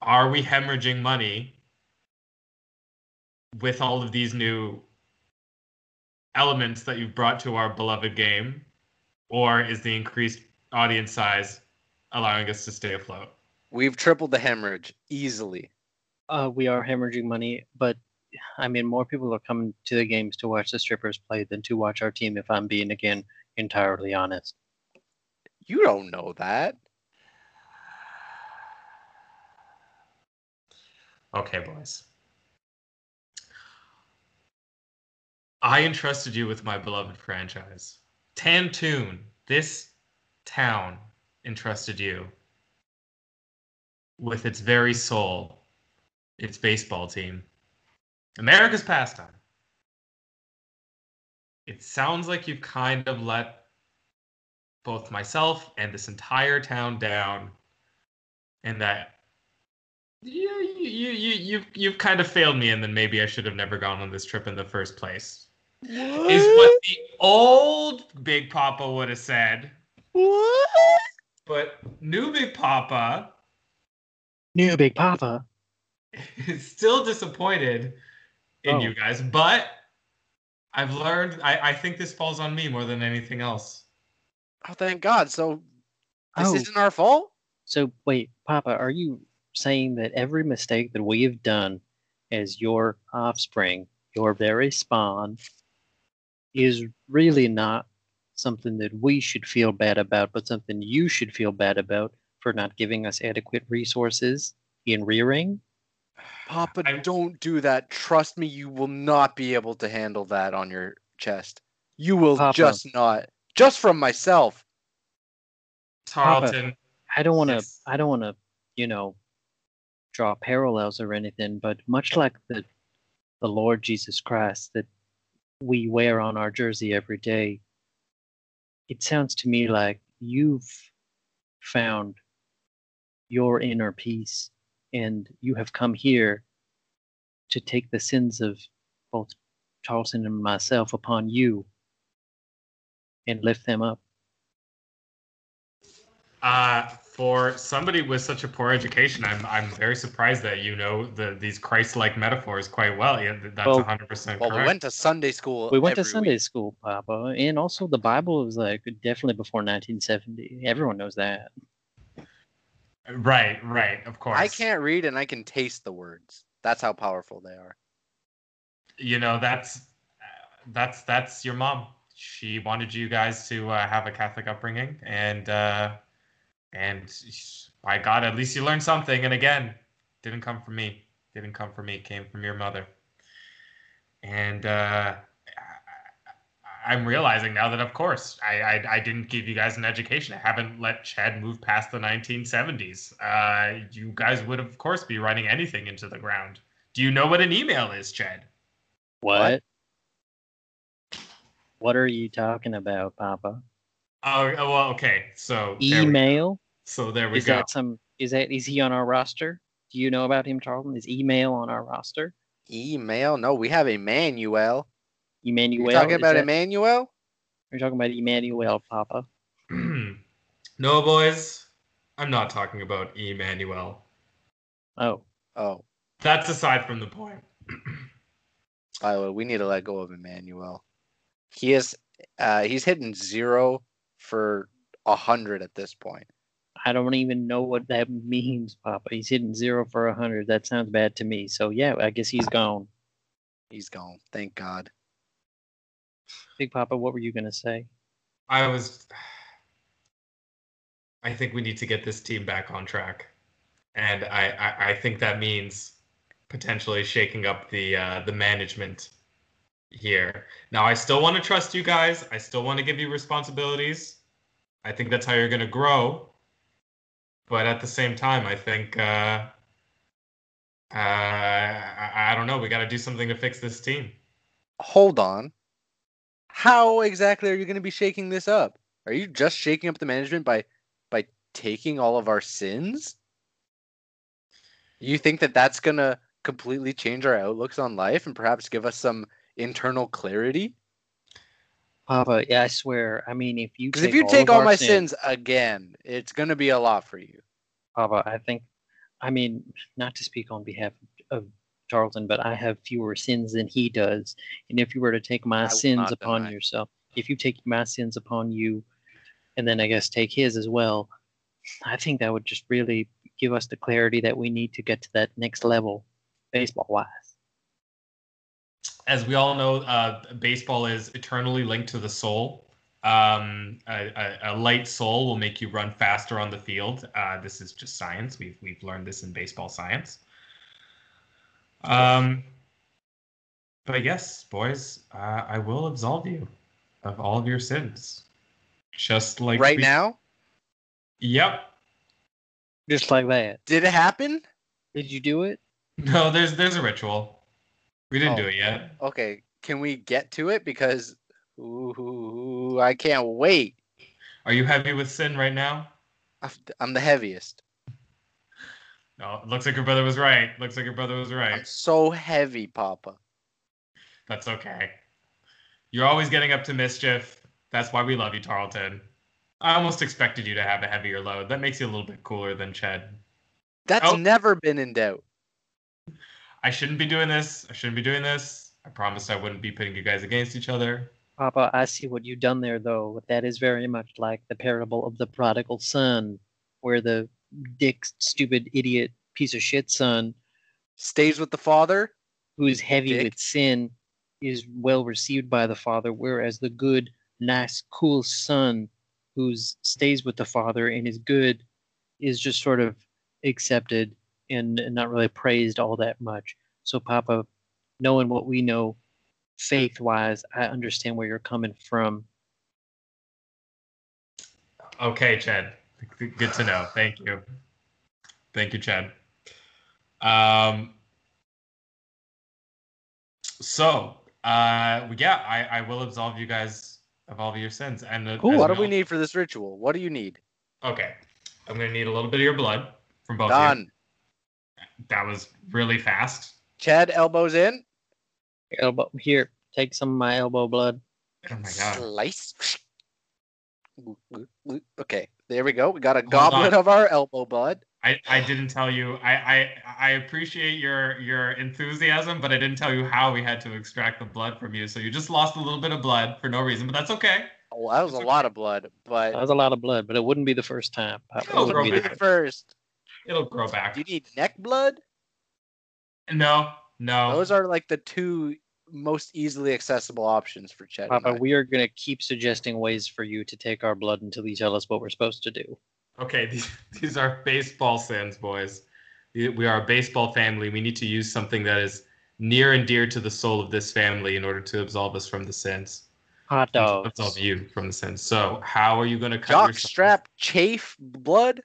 are we hemorrhaging money with all of these new elements that you've brought to our beloved game? Or is the increased audience size allowing us to stay afloat? We've tripled the hemorrhage easily. Uh, we are hemorrhaging money, but I mean, more people are coming to the games to watch the strippers play than to watch our team. If I'm being again entirely honest. You don't know that. Okay, boys. I entrusted you with my beloved franchise. Tantoon, this town entrusted you with its very soul, its baseball team, America's pastime. It sounds like you've kind of let both myself and this entire town down, and that you you you you've you've kind of failed me, and then maybe I should have never gone on this trip in the first place. Is what the old Big Papa would have said. What? But new Big Papa New Big Papa. is still disappointed in Oh. you guys, but I've learned I, I think this falls on me more than anything else. Oh, thank God. So this Oh. isn't our fault? So wait, Papa, are you saying that every mistake that we have done as your offspring, your very spawn, is really not something that we should feel bad about, but something you should feel bad about for not giving us adequate resources in rearing? Papa, I- don't do that. Trust me, you will not be able to handle that on your chest. You will Papa. just not. Just from myself. Tarleton, I don't want to. Yes. I don't want to. You know, draw parallels or anything. But much like the the Lord Jesus Christ that we wear on our jersey every day, it sounds to me like you've found your inner peace, and you have come here to take the sins of both Charleston and myself upon you and lift them up. uh, for somebody with such a poor education, I'm I'm very surprised that you know the these Christ-like metaphors quite well. Yeah, that's Well- 100 percent Well, correct. we went to Sunday school. We went to Sunday week. school, Papa, and also the Bible was like definitely before 1970. Everyone knows that. Right, right, of course. I can't read and I can taste the words. That's how powerful they are. you know that's that's that's your mom she wanted you guys to uh, have a catholic upbringing and uh and by god at least you learned something. And again didn't come from me. Didn't come from me. Came from your mother. And uh I- i'm realizing now that of course I, I i didn't give you guys an education. I haven't let chad move past the 1970s uh you guys would of course be running anything into the ground. Do you know what an email is chad? What? What are you talking about, Papa? Oh, oh, well, okay. So there Email? so there we Is go. that some? Is that? Is he on our roster? Do you know about him, Charlton? Is email on our roster? Email? No, we have Emmanuel. Emmanuel. You talking about that- Emmanuel? You're talking about Emmanuel, Papa. no, boys, I'm not talking about Emmanuel. Oh, Oh, That's aside from the point. by the way, we need to let go of Emmanuel. He is, uh, he's hitting zero for a hundred at this point. I don't even know what that means, Papa. He's hitting zero for a hundred. That sounds bad to me. So yeah, I guess he's gone. He's gone. Thank God. Big Papa, what were you gonna say? I was. I think we need to get this team back on track, and I I, I think that means potentially shaking up the uh, the management here. Now, I still want to trust you guys. I still want to give you responsibilities. I think that's how you're going to grow. But at the same time, I think uh, uh, I, I don't know. We got to do something to fix this team. Hold on. How exactly are you going to be shaking this up? Are you just shaking up the management by by taking all of our sins? You think that that's going to completely change our outlooks on life and perhaps give us some internal clarity? Papa, yeah, I swear. I mean, if you Because if you take all my sins again, it's gonna be a lot for you. Papa, I think, I mean, not to speak on behalf of Tarleton, but I have fewer sins than he does. And if you were to take my I sins upon deny. yourself, if you take my sins upon you, and then I guess take his as well, I think that would just really give us the clarity that we need to get to that next level, baseball wise. As we all know, uh, baseball is eternally linked to the soul. Um, a, a, a light soul will make you run faster on the field. Uh, this is just science. We've we've learned this in baseball science. Um, but yes, boys, uh, I will absolve you of all of your sins. Just like right we- now, Yep. Just like that. did it happen? Did you do it? No, there's there's a ritual. We didn't Oh. do it yet. Okay, can we get to it? Because ooh, I can't wait. Are you heavy with sin right now? I'm the heaviest. No, looks like your brother was right. Looks like your brother was I'm right. so heavy, Papa. That's okay. You're always getting up to mischief. That's why we love you, Tarleton. I almost expected you to have a heavier load. That makes you a little bit cooler than Ched. That's Oh. never been in doubt. I shouldn't be doing this. I shouldn't be doing this. I promised I wouldn't be putting you guys against each other. Papa, I see what you've done there, though. That is very much like the parable of the prodigal son, where the dick, stupid, idiot, piece of shit son, Stays with the father. who is heavy Dick. with sin, is well received by the father, whereas the good, nice, cool son, who stays with the father and is good, is just sort of accepted and, and not really praised all that much. So, Papa, knowing what we know faith wise, I understand where you're coming from. Okay, Chad. Good to know. Thank you. Thank you, Chad. Um, so, uh, yeah, I, I will absolve you guys of all of your sins. And uh, Cool. as What do we need for this ritual? What do you need? Okay, I'm gonna need a little bit of your blood from both of Done. You. That was really fast. Chad, elbows in. Elbow here, take some of my elbow blood. Oh my god. Slice. Okay, there we go. We got a Hold goblet on. of our elbow blood. I, I didn't tell you. I, I I appreciate your your enthusiasm, but I didn't tell you how we had to extract the blood from you. So you just lost a little bit of blood for no reason, but that's okay. Oh, that was a It's lot of blood, but That was a lot of blood, but it wouldn't be the first time. Papa. It Oh, wouldn't girl, be be the first. It'll grow back. Do you need neck blood? No, no. Those are like the two most easily accessible options for Chad. and Papa, we are going to keep suggesting ways for you to take our blood until you tell us what we're supposed to do. Okay, these, these are baseball sins, boys. We we are a baseball family. We need to use something that is near and dear to the soul of this family in order to absolve us from the sins. Hot dogs. Absolve you from the sins. So, how are you going to cut Jock yourself? strap chafe blood.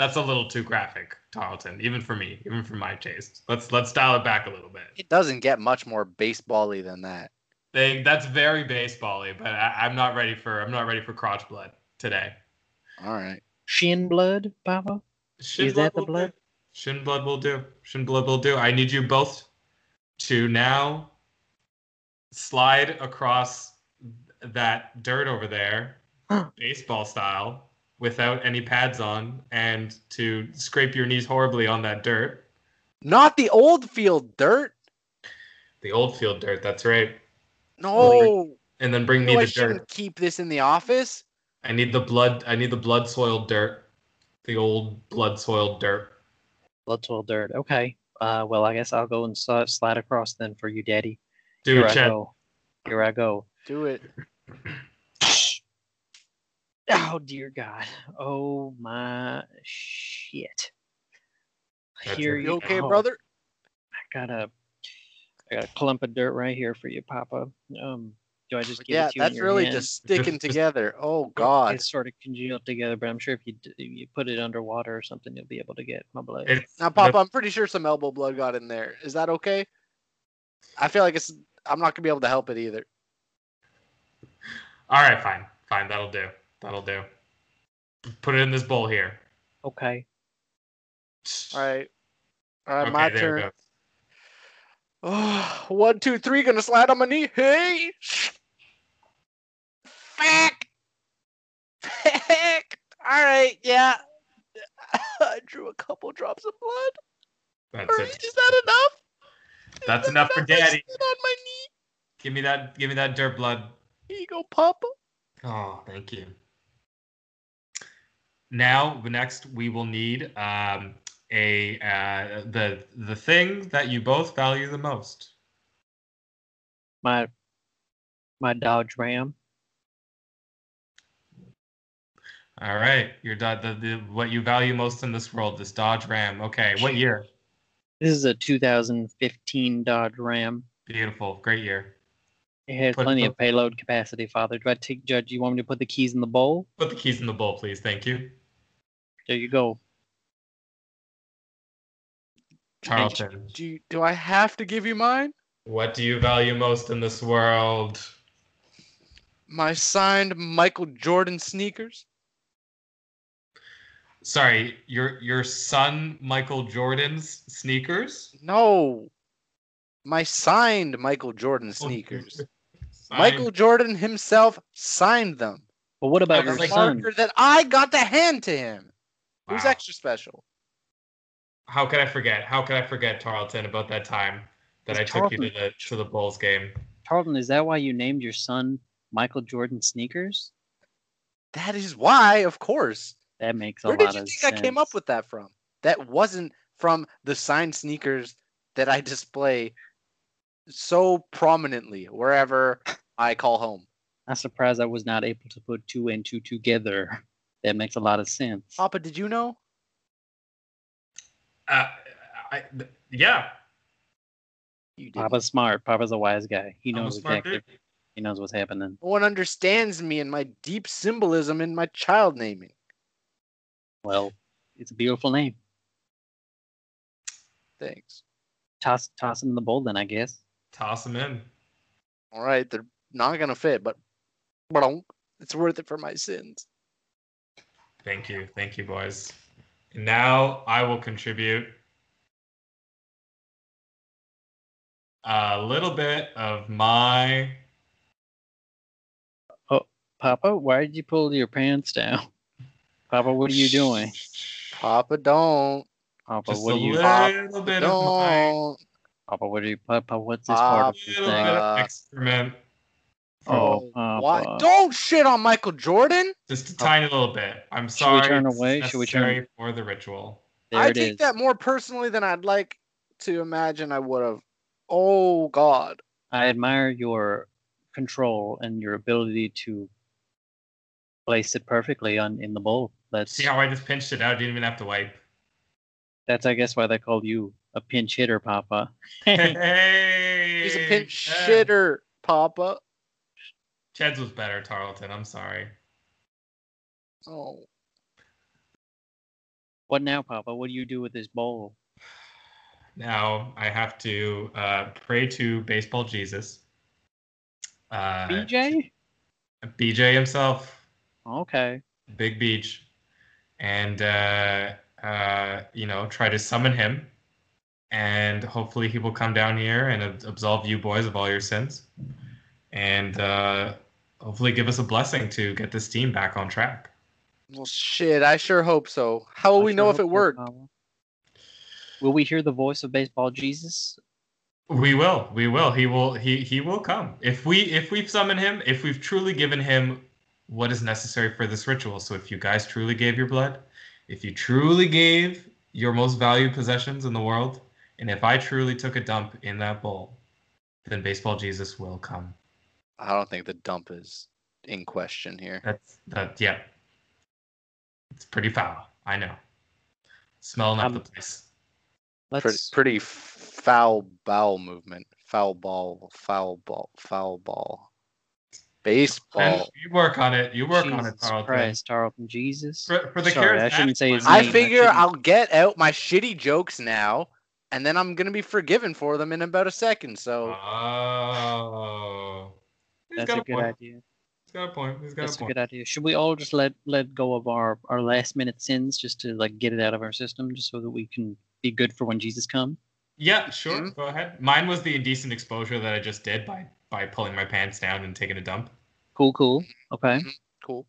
That's a little too graphic, Tarleton, even for me, even for my taste. Let's let's dial it back a little bit. It doesn't get much more baseball-y than that. They, that's very baseball-y, but I, I'm not ready for I'm not ready for crotch blood today. All right. Shin blood, Papa? Shin Is that the will do. blood? Shin blood will do. Shin blood will do. I need you both to now slide across that dirt over there, baseball style, without any pads on, and to scrape your knees horribly on that dirt. Not the old field dirt. The old field dirt, that's right. No. And then bring me No, I the shouldn't dirt. keep this in the office. I need the blood. I need the blood soiled dirt. The old blood soiled dirt. Blood soiled dirt. Okay. Uh, well, I guess I'll go and sli- slide across then for you, Daddy. Do Here it, I Chet. go. Here I go. Do it. Oh dear God. Oh my shit. That's Here. You you okay, go. brother? I got a I got a clump of dirt right here for you, Papa. Um, do I just give Yeah, it to you in that's your really hand? just sticking Just- just- together. Oh God. It's sort of congealed together, but I'm sure if you d- you put it underwater or something, you'll be able to get my blood. It's Now, Papa, I'm pretty sure some elbow blood got in there. Is that okay? I feel like it's. I'm not gonna be able to help it either. all right. Fine, fine. That'll do. That'll do. Put it in this bowl here. okay. All right. All right, okay, my turn. it goes. Oh, one, two, three, gonna slide on my knee. Hey! Fuck! Fuck! Alright, yeah. I drew a couple drops of blood. That's Alright, it. is that enough? Is That's that enough for daddy. on my knee. Give me that. Give me that dirt blood. Here you go, Papa. Oh, thank you. Now, the next we will need um, a uh, the the thing that you both value the most. My my Dodge Ram. All right, your the, the what you value most in this world, this Dodge Ram. Okay, what year? This is a 2015 Dodge Ram. Beautiful, great year. It has Put plenty of payload capacity, Father. Do I take Judge? You want me to put the keys in the bowl? Put the keys in the bowl, please. Thank you, There you go. Charlton. Do, you, do I have to give you mine? What do you value most in this world? My signed Michael Jordan sneakers? Sorry, your your son Michael Jordan's sneakers. No. My signed Michael Jordan oh, sneakers. Michael Jordan himself signed them. But what about I your like, son? Marker that I got to hand to him. Who's Wow. extra special? How could I forget? How could I forget Tarleton about that time that Is I took you to the to the Bulls game? Tarleton, is that why you named your son Michael Jordan sneakers? That is why, of course. That makes a Where lot did you think sense. I came up with that from? That wasn't from the signed sneakers that I display so prominently wherever I call home. I'm surprised I was not able to put two and two together. That makes a lot of sense. Papa, did you know? Uh, I, th- yeah, You did. Papa's smart. Papa's a wise guy. He knows exactly. He knows what's happening. No one understands me and my deep symbolism in my child naming. Well, it's a beautiful name. Thanks. Toss, toss it in the bowl, then I guess. Toss them in. All right, they're not gonna fit, but but it's worth it for my sins. Thank you, thank you, boys. Now I will contribute a little bit of my. Oh, Papa, why did you pull your pants down? Papa, what are you doing? Papa, don't. Papa, Just what are you? little bit of my. Don't. Papa, what are you? Papa, what's this part of the little bit thing? Uh. Oh, Why? Papa. Don't shit on Michael Jordan. Just a tiny little bit. I'm sorry. Should we sorry. turn away? Should we turn- necessary for the ritual? There I take is. that more personally than I'd like to imagine I would have. Oh God. I admire your control and your ability to place it perfectly on in the bowl. That's See how I just pinched it out? Didn't even have to wipe. that's I guess why they called you a pinch hitter, Papa. hey, He's a pinch Ched. shitter, Papa. Ched's was better, Tarleton. I'm sorry. Oh. what now, Papa? What do you do with this bowl? Now I have to uh, pray to baseball Jesus. Uh, BJ? BJ himself, Okay. Big Beach, and uh, uh, you know try to summon him, and hopefully he will come down here and absolve you boys of all your sins, and uh, hopefully give us a blessing to get this team back on track. Well, shit. I sure hope so. How will I we sure know if it worked? Papa. Will we hear the voice of baseball Jesus? We will. We will. He will. He he will come. If we if we've summoned him, if we've truly given him what is necessary for this ritual. So if you guys truly gave your blood, if you truly gave your most valued possessions in the world, and if I truly took a dump in that bowl, then baseball Jesus will come. I don't think the dump is in question here. That's that. Yeah. It's pretty foul. I know. Smelling up Um, the place. Pretty, Let's pretty foul bowel movement. Foul ball. Foul ball. Foul ball. And Baseball. you work on it. You work on it, Jesus Tarleton. Christ, Tarleton Jesus. For, for the Sorry, I shouldn't say his I name, I figure shouldn't- I'll get out my shitty jokes now, and then I'm gonna be forgiven for them in about a second. So Oh. He's That's got a a good point. idea. He's got a point. He's got That's a a good idea. Should we all just let let go of our our last minute sins just to like get it out of our system, just so that we can be good for when Jesus comes? Yeah, sure. Mhm. Go ahead. Mine was the indecent exposure that I just did by by pulling my pants down and taking a dump. Cool, cool. Okay. Cool.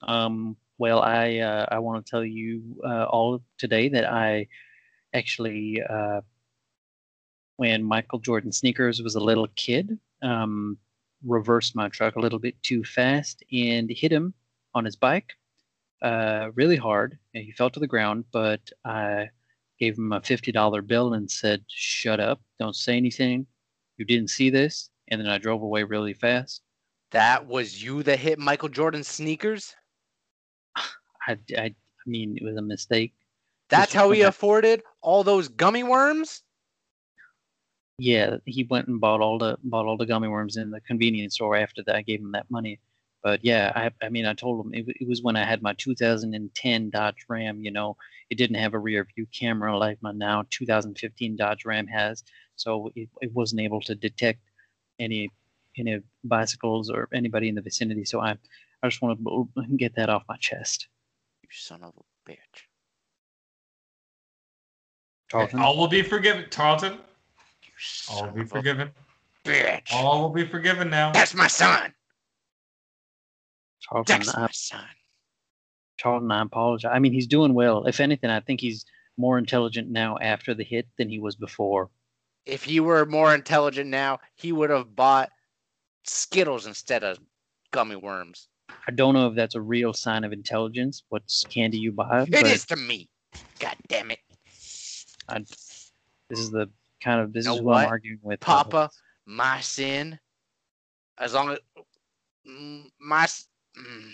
Um, well, I uh, I want to tell you uh, all today that I actually, uh, when Michael Jordan sneakers was a little kid, um, reversed my truck a little bit too fast and hit him on his bike uh, really hard. And he fell to the ground, but I gave him a fifty dollar bill and said, "Shut up! Don't say anything. You didn't see this." And then I drove away really fast. That was you that hit Michael Jordan's sneakers? I, I, I mean, it was a mistake. That's how he afforded all those gummy worms? Yeah, he went and bought all the bought all the gummy worms in the convenience store after that. I gave him that money. But yeah, I, I mean, I told him it, it was when I had my 2010 Dodge Ram. You know, it didn't have a rear view camera like my now 2015 Dodge Ram has, so it, it wasn't able to detect any any bicycles or anybody in the vicinity. So I I just want to get that off my chest. You son of a bitch. Charlton, All will be forgiven, Tarleton. You All will be forgiven. bitch. All will be forgiven now. That's my son. Charlton, That's I, my son. Charlton, I apologize. I mean, he's doing well. If anything, I think he's more intelligent now after the hit than he was before. If he were more intelligent now, he would have bought Skittles instead of gummy worms. I don't know if that's a real sign of intelligence. What candy you buy? It is but to me. God damn it. I, this is the kind of this Know is what, what, I'm arguing with. Papa, my sin, as long as mm, my mm,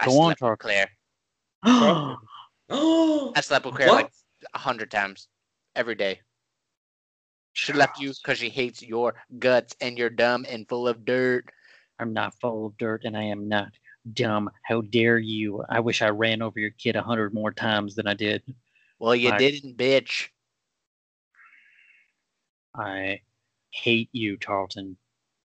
I Go on, slept with Tark. Claire. Oh, I slept with Claire what? like a hundred times every day. She left you because she hates your guts and you're dumb and full of dirt. I'm not full of dirt, and I am not dumb. How dare you? I wish I ran over your kid a hundred more times than I did. Well, you I- didn't, bitch. I hate you, Tarleton.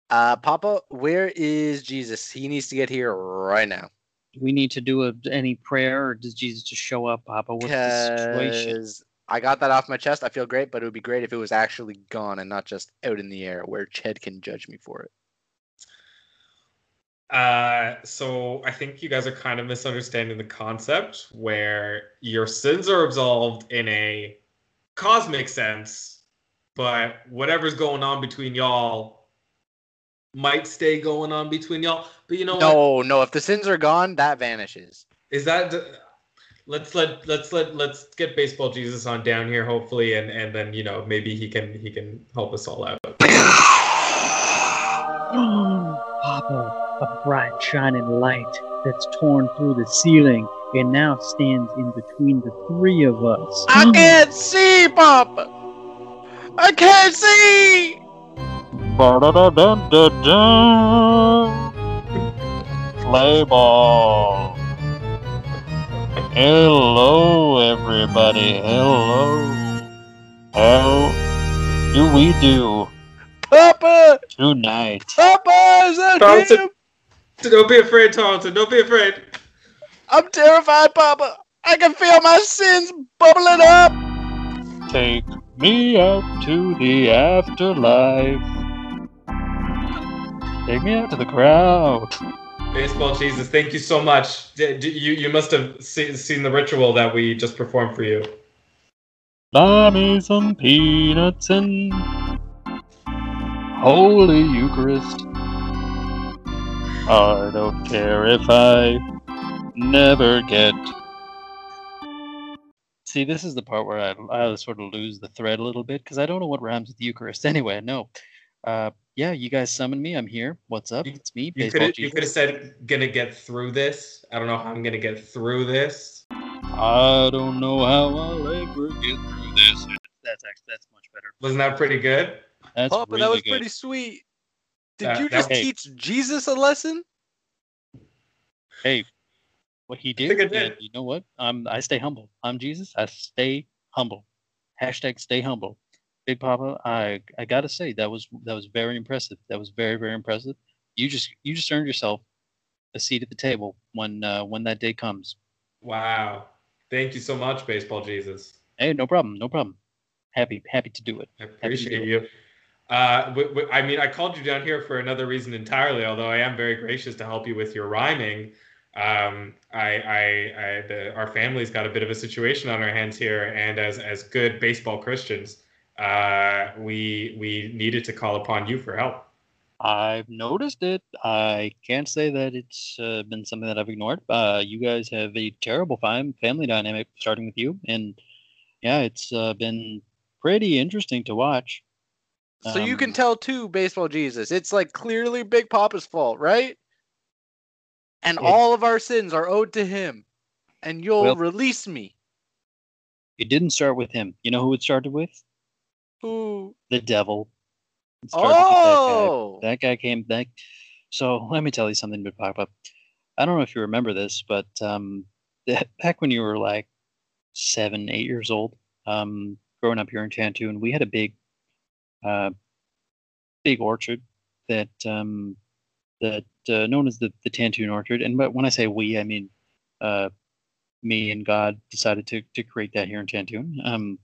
Uh, Papa, where is Jesus? He needs to get here right now. Do we need to do a, any prayer, or does Jesus just show up, Papa? What's the situation? Because I got that off my chest. I feel great, but it would be great if it was actually gone and not just out in the air where Ched can judge me for it. Uh, so I think you guys are kind of misunderstanding the concept where your sins are absolved in a cosmic sense, but whatever's going on between y'all might stay going on between y'all. But you know what? No, no. If the sins are gone, that vanishes. Is that let's let let's let let's get baseball Jesus on down here hopefully and and then you know maybe he can he can help us all out. Papa, a bright shining light that's torn through the ceiling and now stands in between the three of us. I mm. can't see, Papa. I can't see. Play ball. Hello, everybody. Hello. How do we do Papa, tonight? Papa, is that Carlton. him? Don't be afraid, Tarleton. Don't be afraid. I'm terrified, Papa. I can feel my sins bubbling up. Take me out to the afterlife. Take me out to the crowd. Baseball Jesus, thank you so much. D- d- you you must have se- seen the ritual that we just performed for you. Buy me some peanuts and Holy Eucharist. I don't care if I never get. See, this is the part where I, I sort of lose the thread a little bit because I don't know what rhymes with Eucharist. Anyway, no. Uh, yeah, you guys summoned me. I'm here. What's up? You- It's me, You could you could have said gonna get through this. I don't know how I'm gonna get through this. I don't know how I'll ever get through this. That's actually that's much better. Wasn't that pretty good? That's Papa, really that was good. pretty sweet. Did That- you just was- teach Jesus a lesson? Hey, what he did, did. and you know what? I'm I stay humble. I'm Jesus. I stay humble. Hashtag stay humble. Big Papa, I I gotta say that was that was very impressive. That was very very impressive. You just you just earned yourself a seat at the table when uh, when that day comes. Wow. Thank you so much, Baseball Jesus. Hey, no problem, no problem. Happy, happy to do it. I appreciate it. you. Uh, w- w- I mean, I called you down here for another reason entirely. Although I am very gracious to help you with your rhyming. Um, I, I, I the, our family's got a bit of a situation on our hands here, and as as good baseball Christians, uh, we we needed to call upon you for help. I've noticed it. I can't say that it's uh, been something that I've ignored. Uh, you guys have a terrible fam- family dynamic, starting with you, and yeah, it's uh, been pretty interesting to watch. So you can Um, tell too, baseball Jesus. It's like clearly Big Papa's fault, right? And It- all of our sins are owed to him. And you'll Well- release me. It didn't start with him. You know who it started with? Who? The devil. With that guy. Oh, That guy came back. So let me tell you something, Big Papa. I don't know if you remember this, but um, back when you were like seven, eight years old, um, growing up here in Tantoon, we had a big, uh, big orchard that um, that uh, known as the the Tantoon Orchard. And but when I say we, I mean uh, me and God decided to to create that here in Tantoon. Um,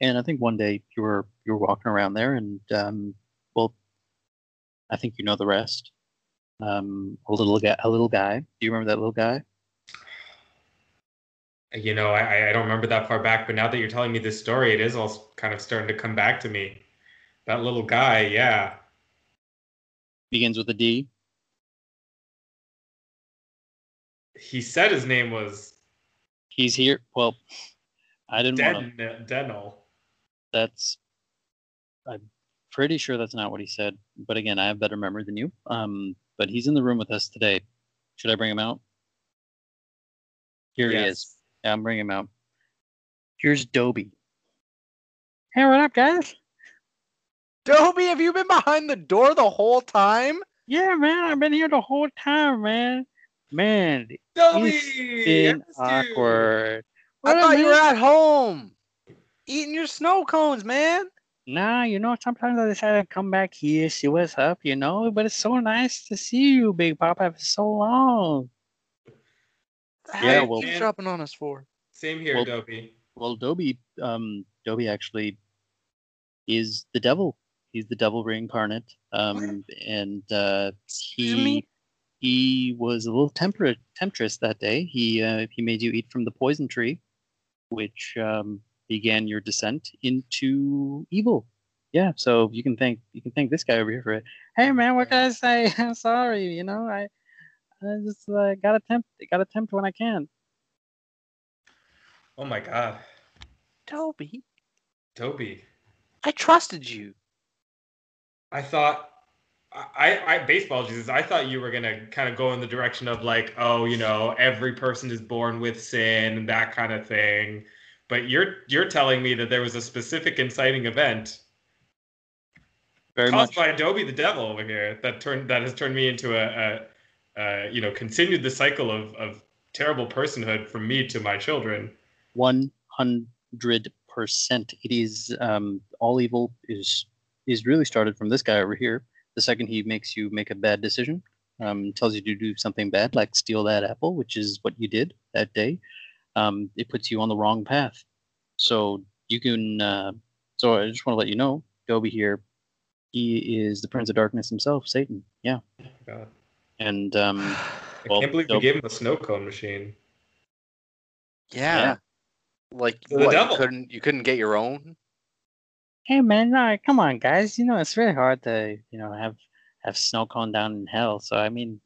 and I think one day you were you were walking around there, and um, well, I think you know the rest. Um, a little guy, a little guy. Do you remember that little guy? You know, I, I don't remember that far back, but now that you're telling me this story, it is all kind of starting to come back to me. That little guy, yeah. Begins with a D. He said his name was He's here. Well, I didn't want to. Den- Denel. That's. I'm pretty sure that's not what he said. But again, I have better memory than you. Um, but he's in the room with us today. Should I bring him out? Here he is. Yeah, I'm bringing him out. Here's Dobie. Hey, what up, guys? Dobie, have you been behind the door the whole time? Yeah, man, I've been here the whole time, man. Man, Dobby! it's been I you. awkward. I What up, thought you were at home eating your snow cones, man. Nah, you know, sometimes I decide to come back here, see what's up, you know. But it's so nice to see you, Big Papa, for so long. The Yeah, heck well- you dropping on us for? Same here, Well- Dobby. Well, Dobie, um, Dobie actually is the devil. He's the devil reincarnate. Um, and uh, Excuse me? he he was a little temperate temptress that day. He uh, he made you eat from the poison tree, which um, began your descent into evil. Yeah, so you can thank you can thank this guy over here for it. Hey man, what can I say? I'm sorry, you know, I I just uh, gotta tempt gotta tempt when I can. Oh my god. Toby, Toby, I trusted you. I thought I, I baseball Jesus, I thought you were gonna kind of go in the direction of like, oh, you know, every person is born with sin, and that kind of thing. But you're you're telling me that there was a specific inciting event Very caused much. by Adobe the devil over here that turned that has turned me into a, a, a you know continued the cycle of of terrible personhood from me to my children. one hundred percent. It is um, all evil is is really started from this guy over here. The second he makes you make a bad decision, um, tells you to do something bad, like steal that apple, which is what you did that day, um, it puts you on the wrong path. So you can. Uh, so I just want to let you know, Dobie here, he is the Prince of Darkness himself, Satan. Yeah, God. and um, I Well, can't believe we Dope. gave him a snow cone machine. Yeah. Yeah. Like what? You couldn't you couldn't get your own? Hey man, no, come on, guys. You know it's really hard to you know have have snow cone down in hell. So I mean,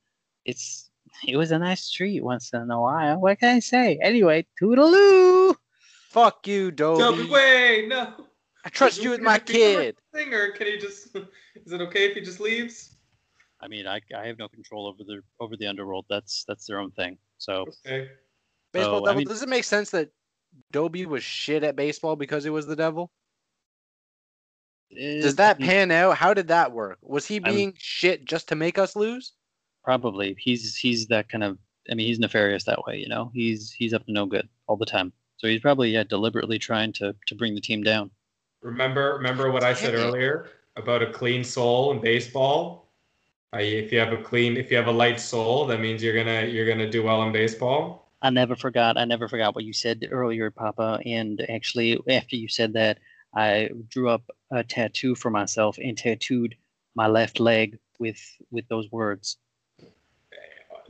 it's it was a nice treat once in a while. What can I say? Anyway, toodaloo. Fuck you, Dobie. Dobby, wait, no. I trust you with my gonna be a kid. Thing, or can he just? Is it okay if he just leaves? I mean, I I have no control over the over the underworld. That's that's their own thing. So Okay. Baseball So, I devil. mean- Does it make sense that Dobie was shit at baseball because he was the devil? Does eh, that pan out? How did that work? Was he I'm- being shit just to make us lose? probably he's he's that kind of. I mean, he's nefarious that way. You know, he's he's up to no good all the time. So he's probably yeah deliberately trying to to bring the team down. Remember, remember what I said earlier about a clean soul in baseball. Uh, if you have a clean, if you have a light soul, that means you're gonna you're gonna do well in baseball. I never forgot. I never forgot what you said earlier, Papa. And actually, after you said that, I drew up a tattoo for myself and tattooed my left leg with with those words.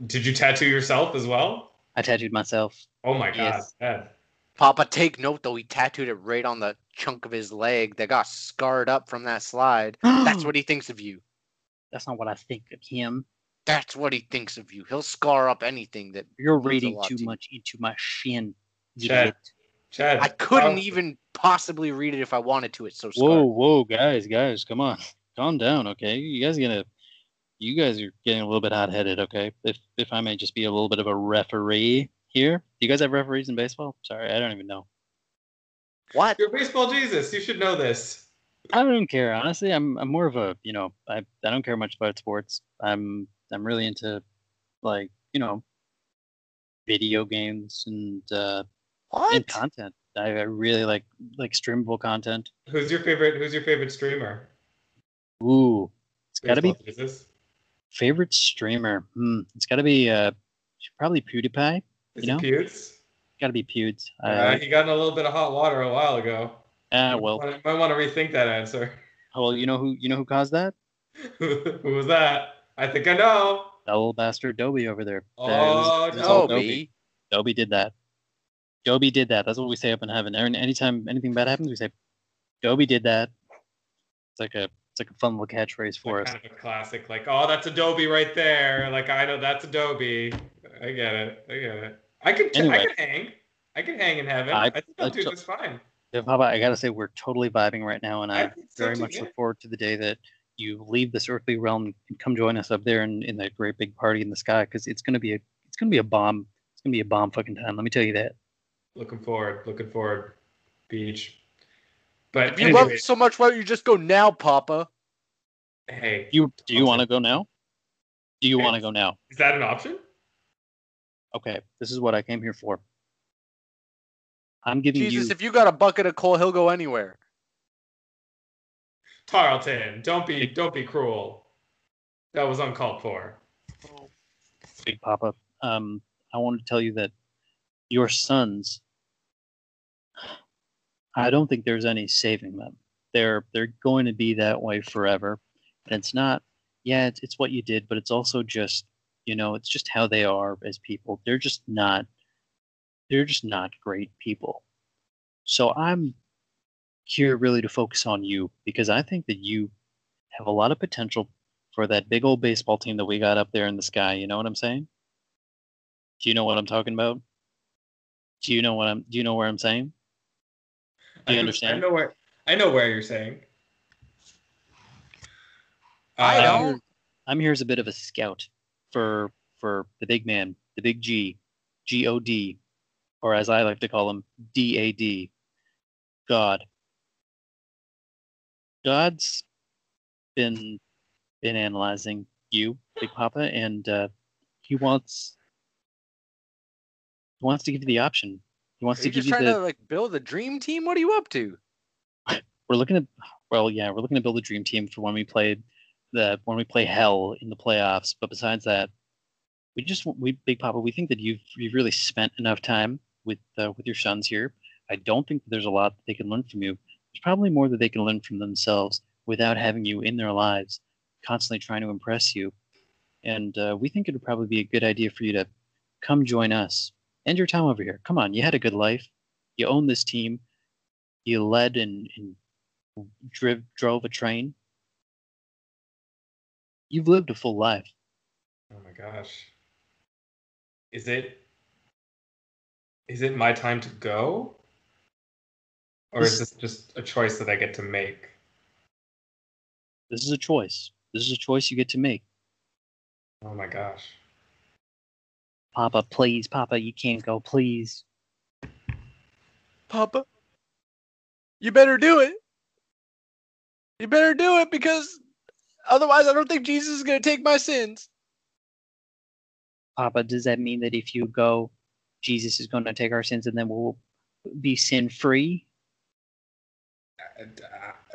Did you tattoo yourself as well? I tattooed myself. Oh my god, Yes. Ed. Papa, take note though. He tattooed it right on the chunk of his leg that got scarred up from that slide. That's what he thinks of you. That's not what I think of him. That's what he thinks of you. He'll scar up anything that You're reading too to you. much into my shin. Chad, idiot. Chad. I couldn't um, even possibly read it if I wanted to. It's so Whoa, whoa, guys, guys, come on, calm down, okay? You guys gonna, you guys are getting a little bit hot headed, okay? If if I may just be a little bit of a referee here. Do you guys have referees in baseball? Sorry, I don't even know. What? You're baseball Jesus. You should know this. I don't care, honestly. I'm I'm more of a, you know, I I don't care much about sports. I'm I'm really into, like, you know, video games and uh, and content. I, I really like like streamable content. Who's your favorite? Who's your favorite streamer? Ooh, it's got to be Baseball Jesus. favorite streamer. Hmm, it's got to be uh, probably PewDiePie. Is You know? Pewds? Got to be Pewds. Uh, Uh, he got in a little bit of hot water a while ago. ah, well, might, might want to rethink that answer. well, you know who you know who caused that? Who was that? I think I know. That little bastard Dobie over there. Oh, was- it was all Dobie. Dobie did that. Dobie did that. That's what we say up in heaven. And anytime anything bad happens, we say, Dobie did that. It's like a it's like a fun little catchphrase for Like us. kind of a classic. Like, oh, that's Adobe right there. Like, I know that's Adobe. I get it. I get it. I can. T- Anyway. I can hang. I can hang in heaven. I- I, think I'll do this fine. Yeah, Papa, I gotta say we're totally vibing right now, and I, I think so very much look forward to the day that you leave this earthly realm and come join us up there in, in that great big party in the sky, because it's gonna be a it's gonna be a bomb. It's gonna be a bomb fucking time. Let me tell you that. Looking forward. Looking forward. Beach. But If you love it so much, why don't you just go now, Papa? hey, You do you want to go now? Do you Okay. want to go now? is that an option? Okay, this is what I came here for. I'm giving Jesus, you. if you got a bucket of coal, he'll go anywhere. Tarleton, don't be don't be cruel. That was uncalled for. Big Papa. Um, I want to tell you that your sons. I don't think there's any saving them. They're they're going to be that way forever, and it's not. Yeah, it's, it's what you did, but it's also just you know it's just how they are as people. They're just not. They're just not great people. So I'm here really to focus on you because I think that you have a lot of potential for that big old baseball team that we got up there in the sky. You know what I'm saying? Do you know what I'm talking about? Do you know what I'm? Do you know where I'm saying? Do you I, understand? I know where I know where you're saying. I Uh, don't. I'm here, I'm here as a bit of a scout for for the big man, the big G, G O D, or as I like to call him, D A D, God. God's been been analyzing you, Big Papa, and uh, he wants he wants to give you the option. He wants Are to you give just you trying the. to like build a dream team? What are you up to? we're looking at well yeah we're looking to build a dream team for when we play the when we play hell in the playoffs but besides that we just we big papa we think that you've you've really spent enough time with uh, with your sons here i don't think that there's a lot that they can learn from you there's probably more that they can learn from themselves without having you in their lives constantly trying to impress you and uh, we think it would probably be a good idea for you to come join us end your time over here come on you had a good life you own this team you led and, and driv- drove a train. You've lived a full life. Oh my gosh. Is it is it my time to go? Or is this just a choice that I get to make? This is a choice. This is a choice you get to make. Oh my gosh. Papa, please, Papa, you can't go, please. Papa, you better do it. You better do it because otherwise, I don't think Jesus is going to take my sins. Papa, does that mean that if you go, Jesus is going to take our sins and then we'll be sin free?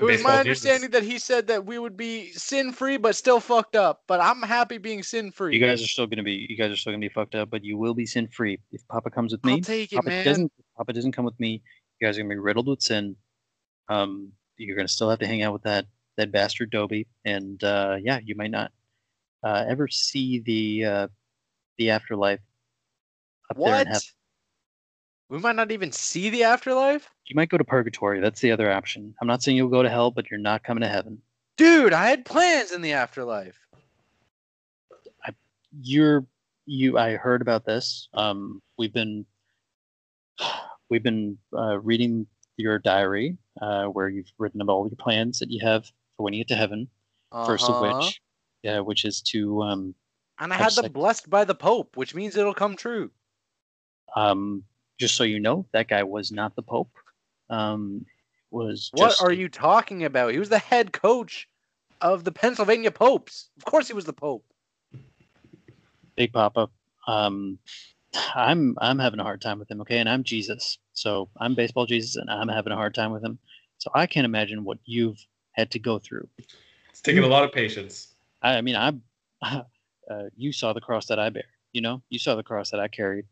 It was my Jesus. understanding that he said that we would be sin free but still fucked up. But I'm happy being sin free. You guys are still gonna be you guys are still gonna be fucked up, but you will be sin free if Papa comes with me. I'll take it, Papa man. doesn't Papa doesn't come with me. You guys are gonna be riddled with sin. Um, you're gonna still have to hang out with that that bastard Dobie, and uh, yeah, you might not uh, ever see the uh, the afterlife up there in What? We might not even see the afterlife? You might go to purgatory. That's the other option. I'm not saying you'll go to hell, but you're not coming to heaven. Dude, I had plans in the afterlife. I, you're you i heard about this um we've been we've been uh, reading your diary uh where you've written about all your plans that you have for when you get to heaven first of Uh-huh. which yeah which is to um And I had them blessed by the Pope, which means it'll come true. um just so you know that guy was not the pope um was What just are you talking about? He was the head coach of the Pennsylvania Popes. Of course he was the Pope. big papa um i'm i'm having a hard time with him okay and i'm jesus so i'm baseball jesus and i'm having a hard time with him so i can't imagine what you've had to go through It's taking a lot of patience. I, I mean, I, uh, you saw the cross that I bear. You know, you saw the cross that I carried.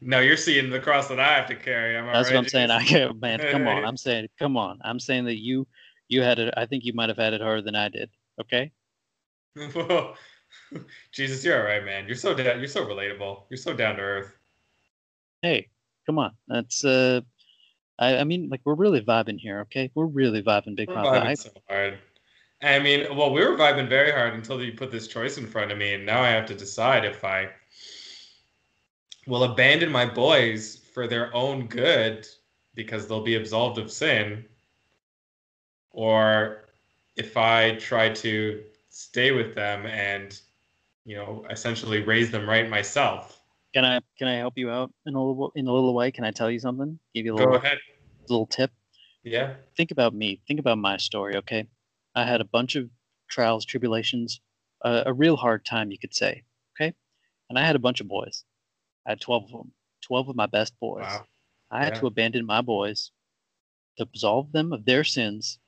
No, you're seeing the cross that I have to carry. Am I That's right, what I'm saying. I man. Come on. I'm saying, come on. I'm saying that you, you had it. I think you might have had it harder than I did. Okay. Whoa. Jesus, you're all right, man. You're so down. You're so relatable. You're so down to earth. Hey, come on. That's uh, I, I mean, like we're really vibing here. Okay, we're really vibing, Big We're Papa. vibing I, so hard. I mean, well, we were vibing very hard until you put this choice in front of me, and now I have to decide if I will abandon my boys for their own good because they'll be absolved of sin, or if I try to stay with them and, you know, essentially raise them right myself. can I, can I help you out in a little, in a little way? Can I tell you something? Give you a little Go ahead. little tip. Yeah. think about me. Think about my story, okay? I had a bunch of trials, tribulations, uh, a real hard time, you could say, okay? And I had a bunch of boys. I had 12 of them, 12 of my best boys. Wow. I had Yeah. to abandon my boys to absolve them of their sins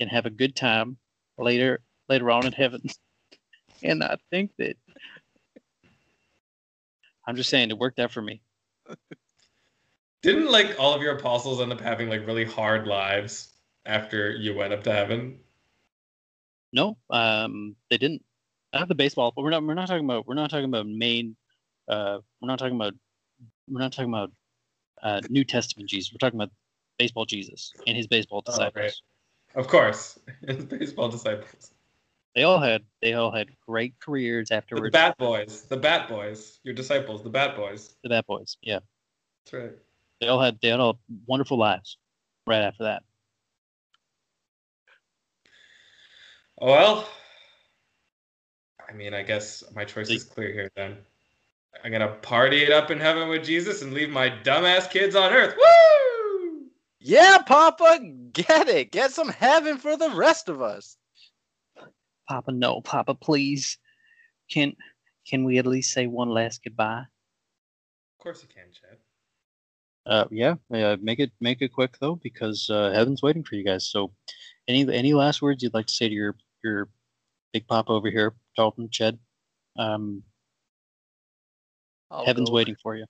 and have a good time later later on in heaven. and I think that I'm just saying it worked out for me. Didn't like all of your apostles end up having like really hard lives after you went up to heaven? No, um, they didn't. I have the baseball, but we're not. We're not talking about. We're not talking about main. Uh, we're not talking about. We're not talking about uh, New Testament Jesus. We're talking about baseball Jesus and his baseball Oh, disciples. right. Of course, his baseball disciples, They all had. They all had great careers afterwards. the. Bat Boys, the Bat Boys, your disciples, the Bat Boys. the Bat Boys. Yeah, That's right. they all had. They had all wonderful lives. Right after that. Well, I mean, I guess my choice is clear here. Then I'm gonna party it up in heaven with Jesus and leave my dumbass kids on earth. Woo! Yeah, Papa, get it. Get some heaven for the rest of us. Papa, no, Papa, please. Can can we at least say one last goodbye? Of course you can, Chad. Uh, yeah, yeah. Make it make it quick though, because uh, heaven's waiting for you guys. So, any any last words you'd like to say to your your big papa over here, Dalton, Chad? Um, I'll heaven's go. waiting for you.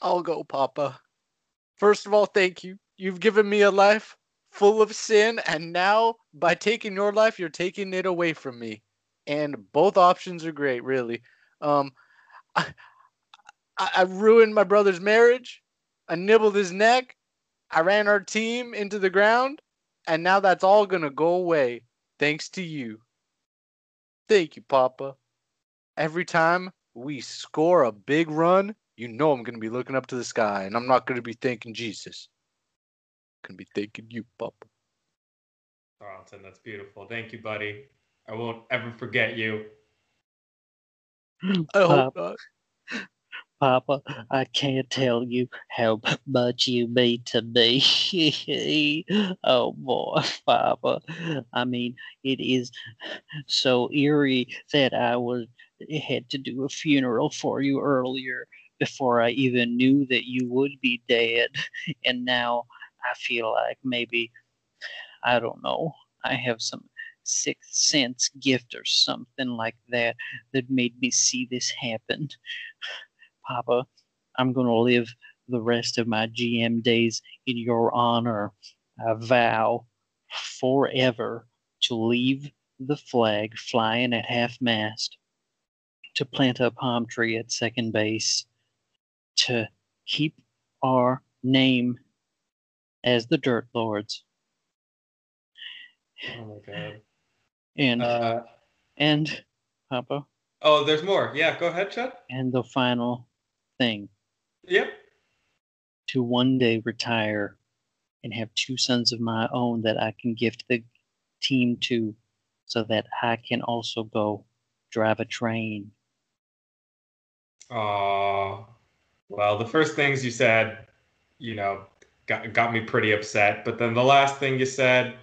I'll go, Papa. First of all, thank you. You've given me a life full of sin, and now by taking your life, you're taking it away from me. And both options are great, really. Um, I, I, I ruined my brother's marriage. I nibbled his neck. I ran our team into the ground, and now that's all gonna go away thanks to you. Thank you, Papa. Every time we score a big run, you know I'm going to be looking up to the sky and I'm not going to be thanking Jesus. I'm going to be thanking you, Papa. Tarleton, that's beautiful. Thank you, buddy. I won't ever forget you. I hope not. Papa, I can't tell you how much you mean to me. oh boy, Papa. I mean, it is so eerie that I was had to do a funeral for you earlier before I even knew that you would be dead. And now I feel like maybe I don't know. I have some sixth sense gift or something like that that made me see this happen. Papa, I'm going to live the rest of my GM days in your honor. I vow forever to leave the flag flying at half mast, to plant a palm tree at second base, to keep our name as the Dirt Lords, Oh my god. and Uh, and Papa, oh, there's more. Yeah, go ahead, Chad. and the final thing Yep. to one day retire and have two sons of my own that I can gift the team to so that I can also go drive a train. Oh, well, the first things you said, you know, got got me pretty upset. But then the last thing you said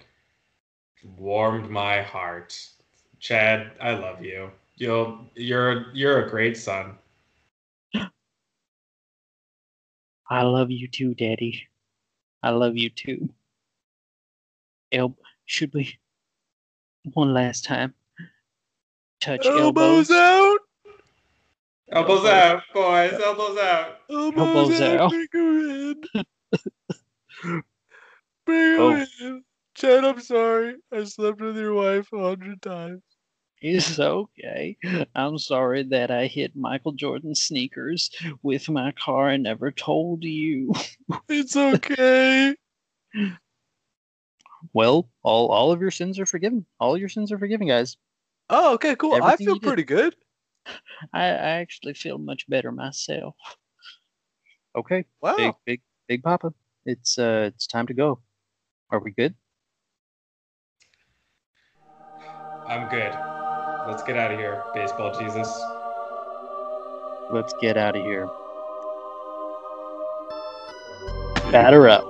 warmed my heart. Chad, I love you. You'll you're you're a great son. I love you too, Daddy. I love you too. El- should we one last time touch elbows? out. Elbows out, boys. Elbows out. Elbows out. Bring her in. Bring her Oh. in. Chad, I'm sorry. I slept with your wife a hundred times. It's okay. I'm sorry that I hit Michael Jordan sneakers with my car and never told you. It's okay. Well, all all of your sins are forgiven. All your sins are forgiven, guys. oh, okay, cool. I feel you did. pretty good. I, I actually feel much better myself. Okay, Wow. big big big papa. It's uh it's time to go. Are we good? I'm good. Let's get out of here, baseball Jesus. Let's get out of here. Batter up.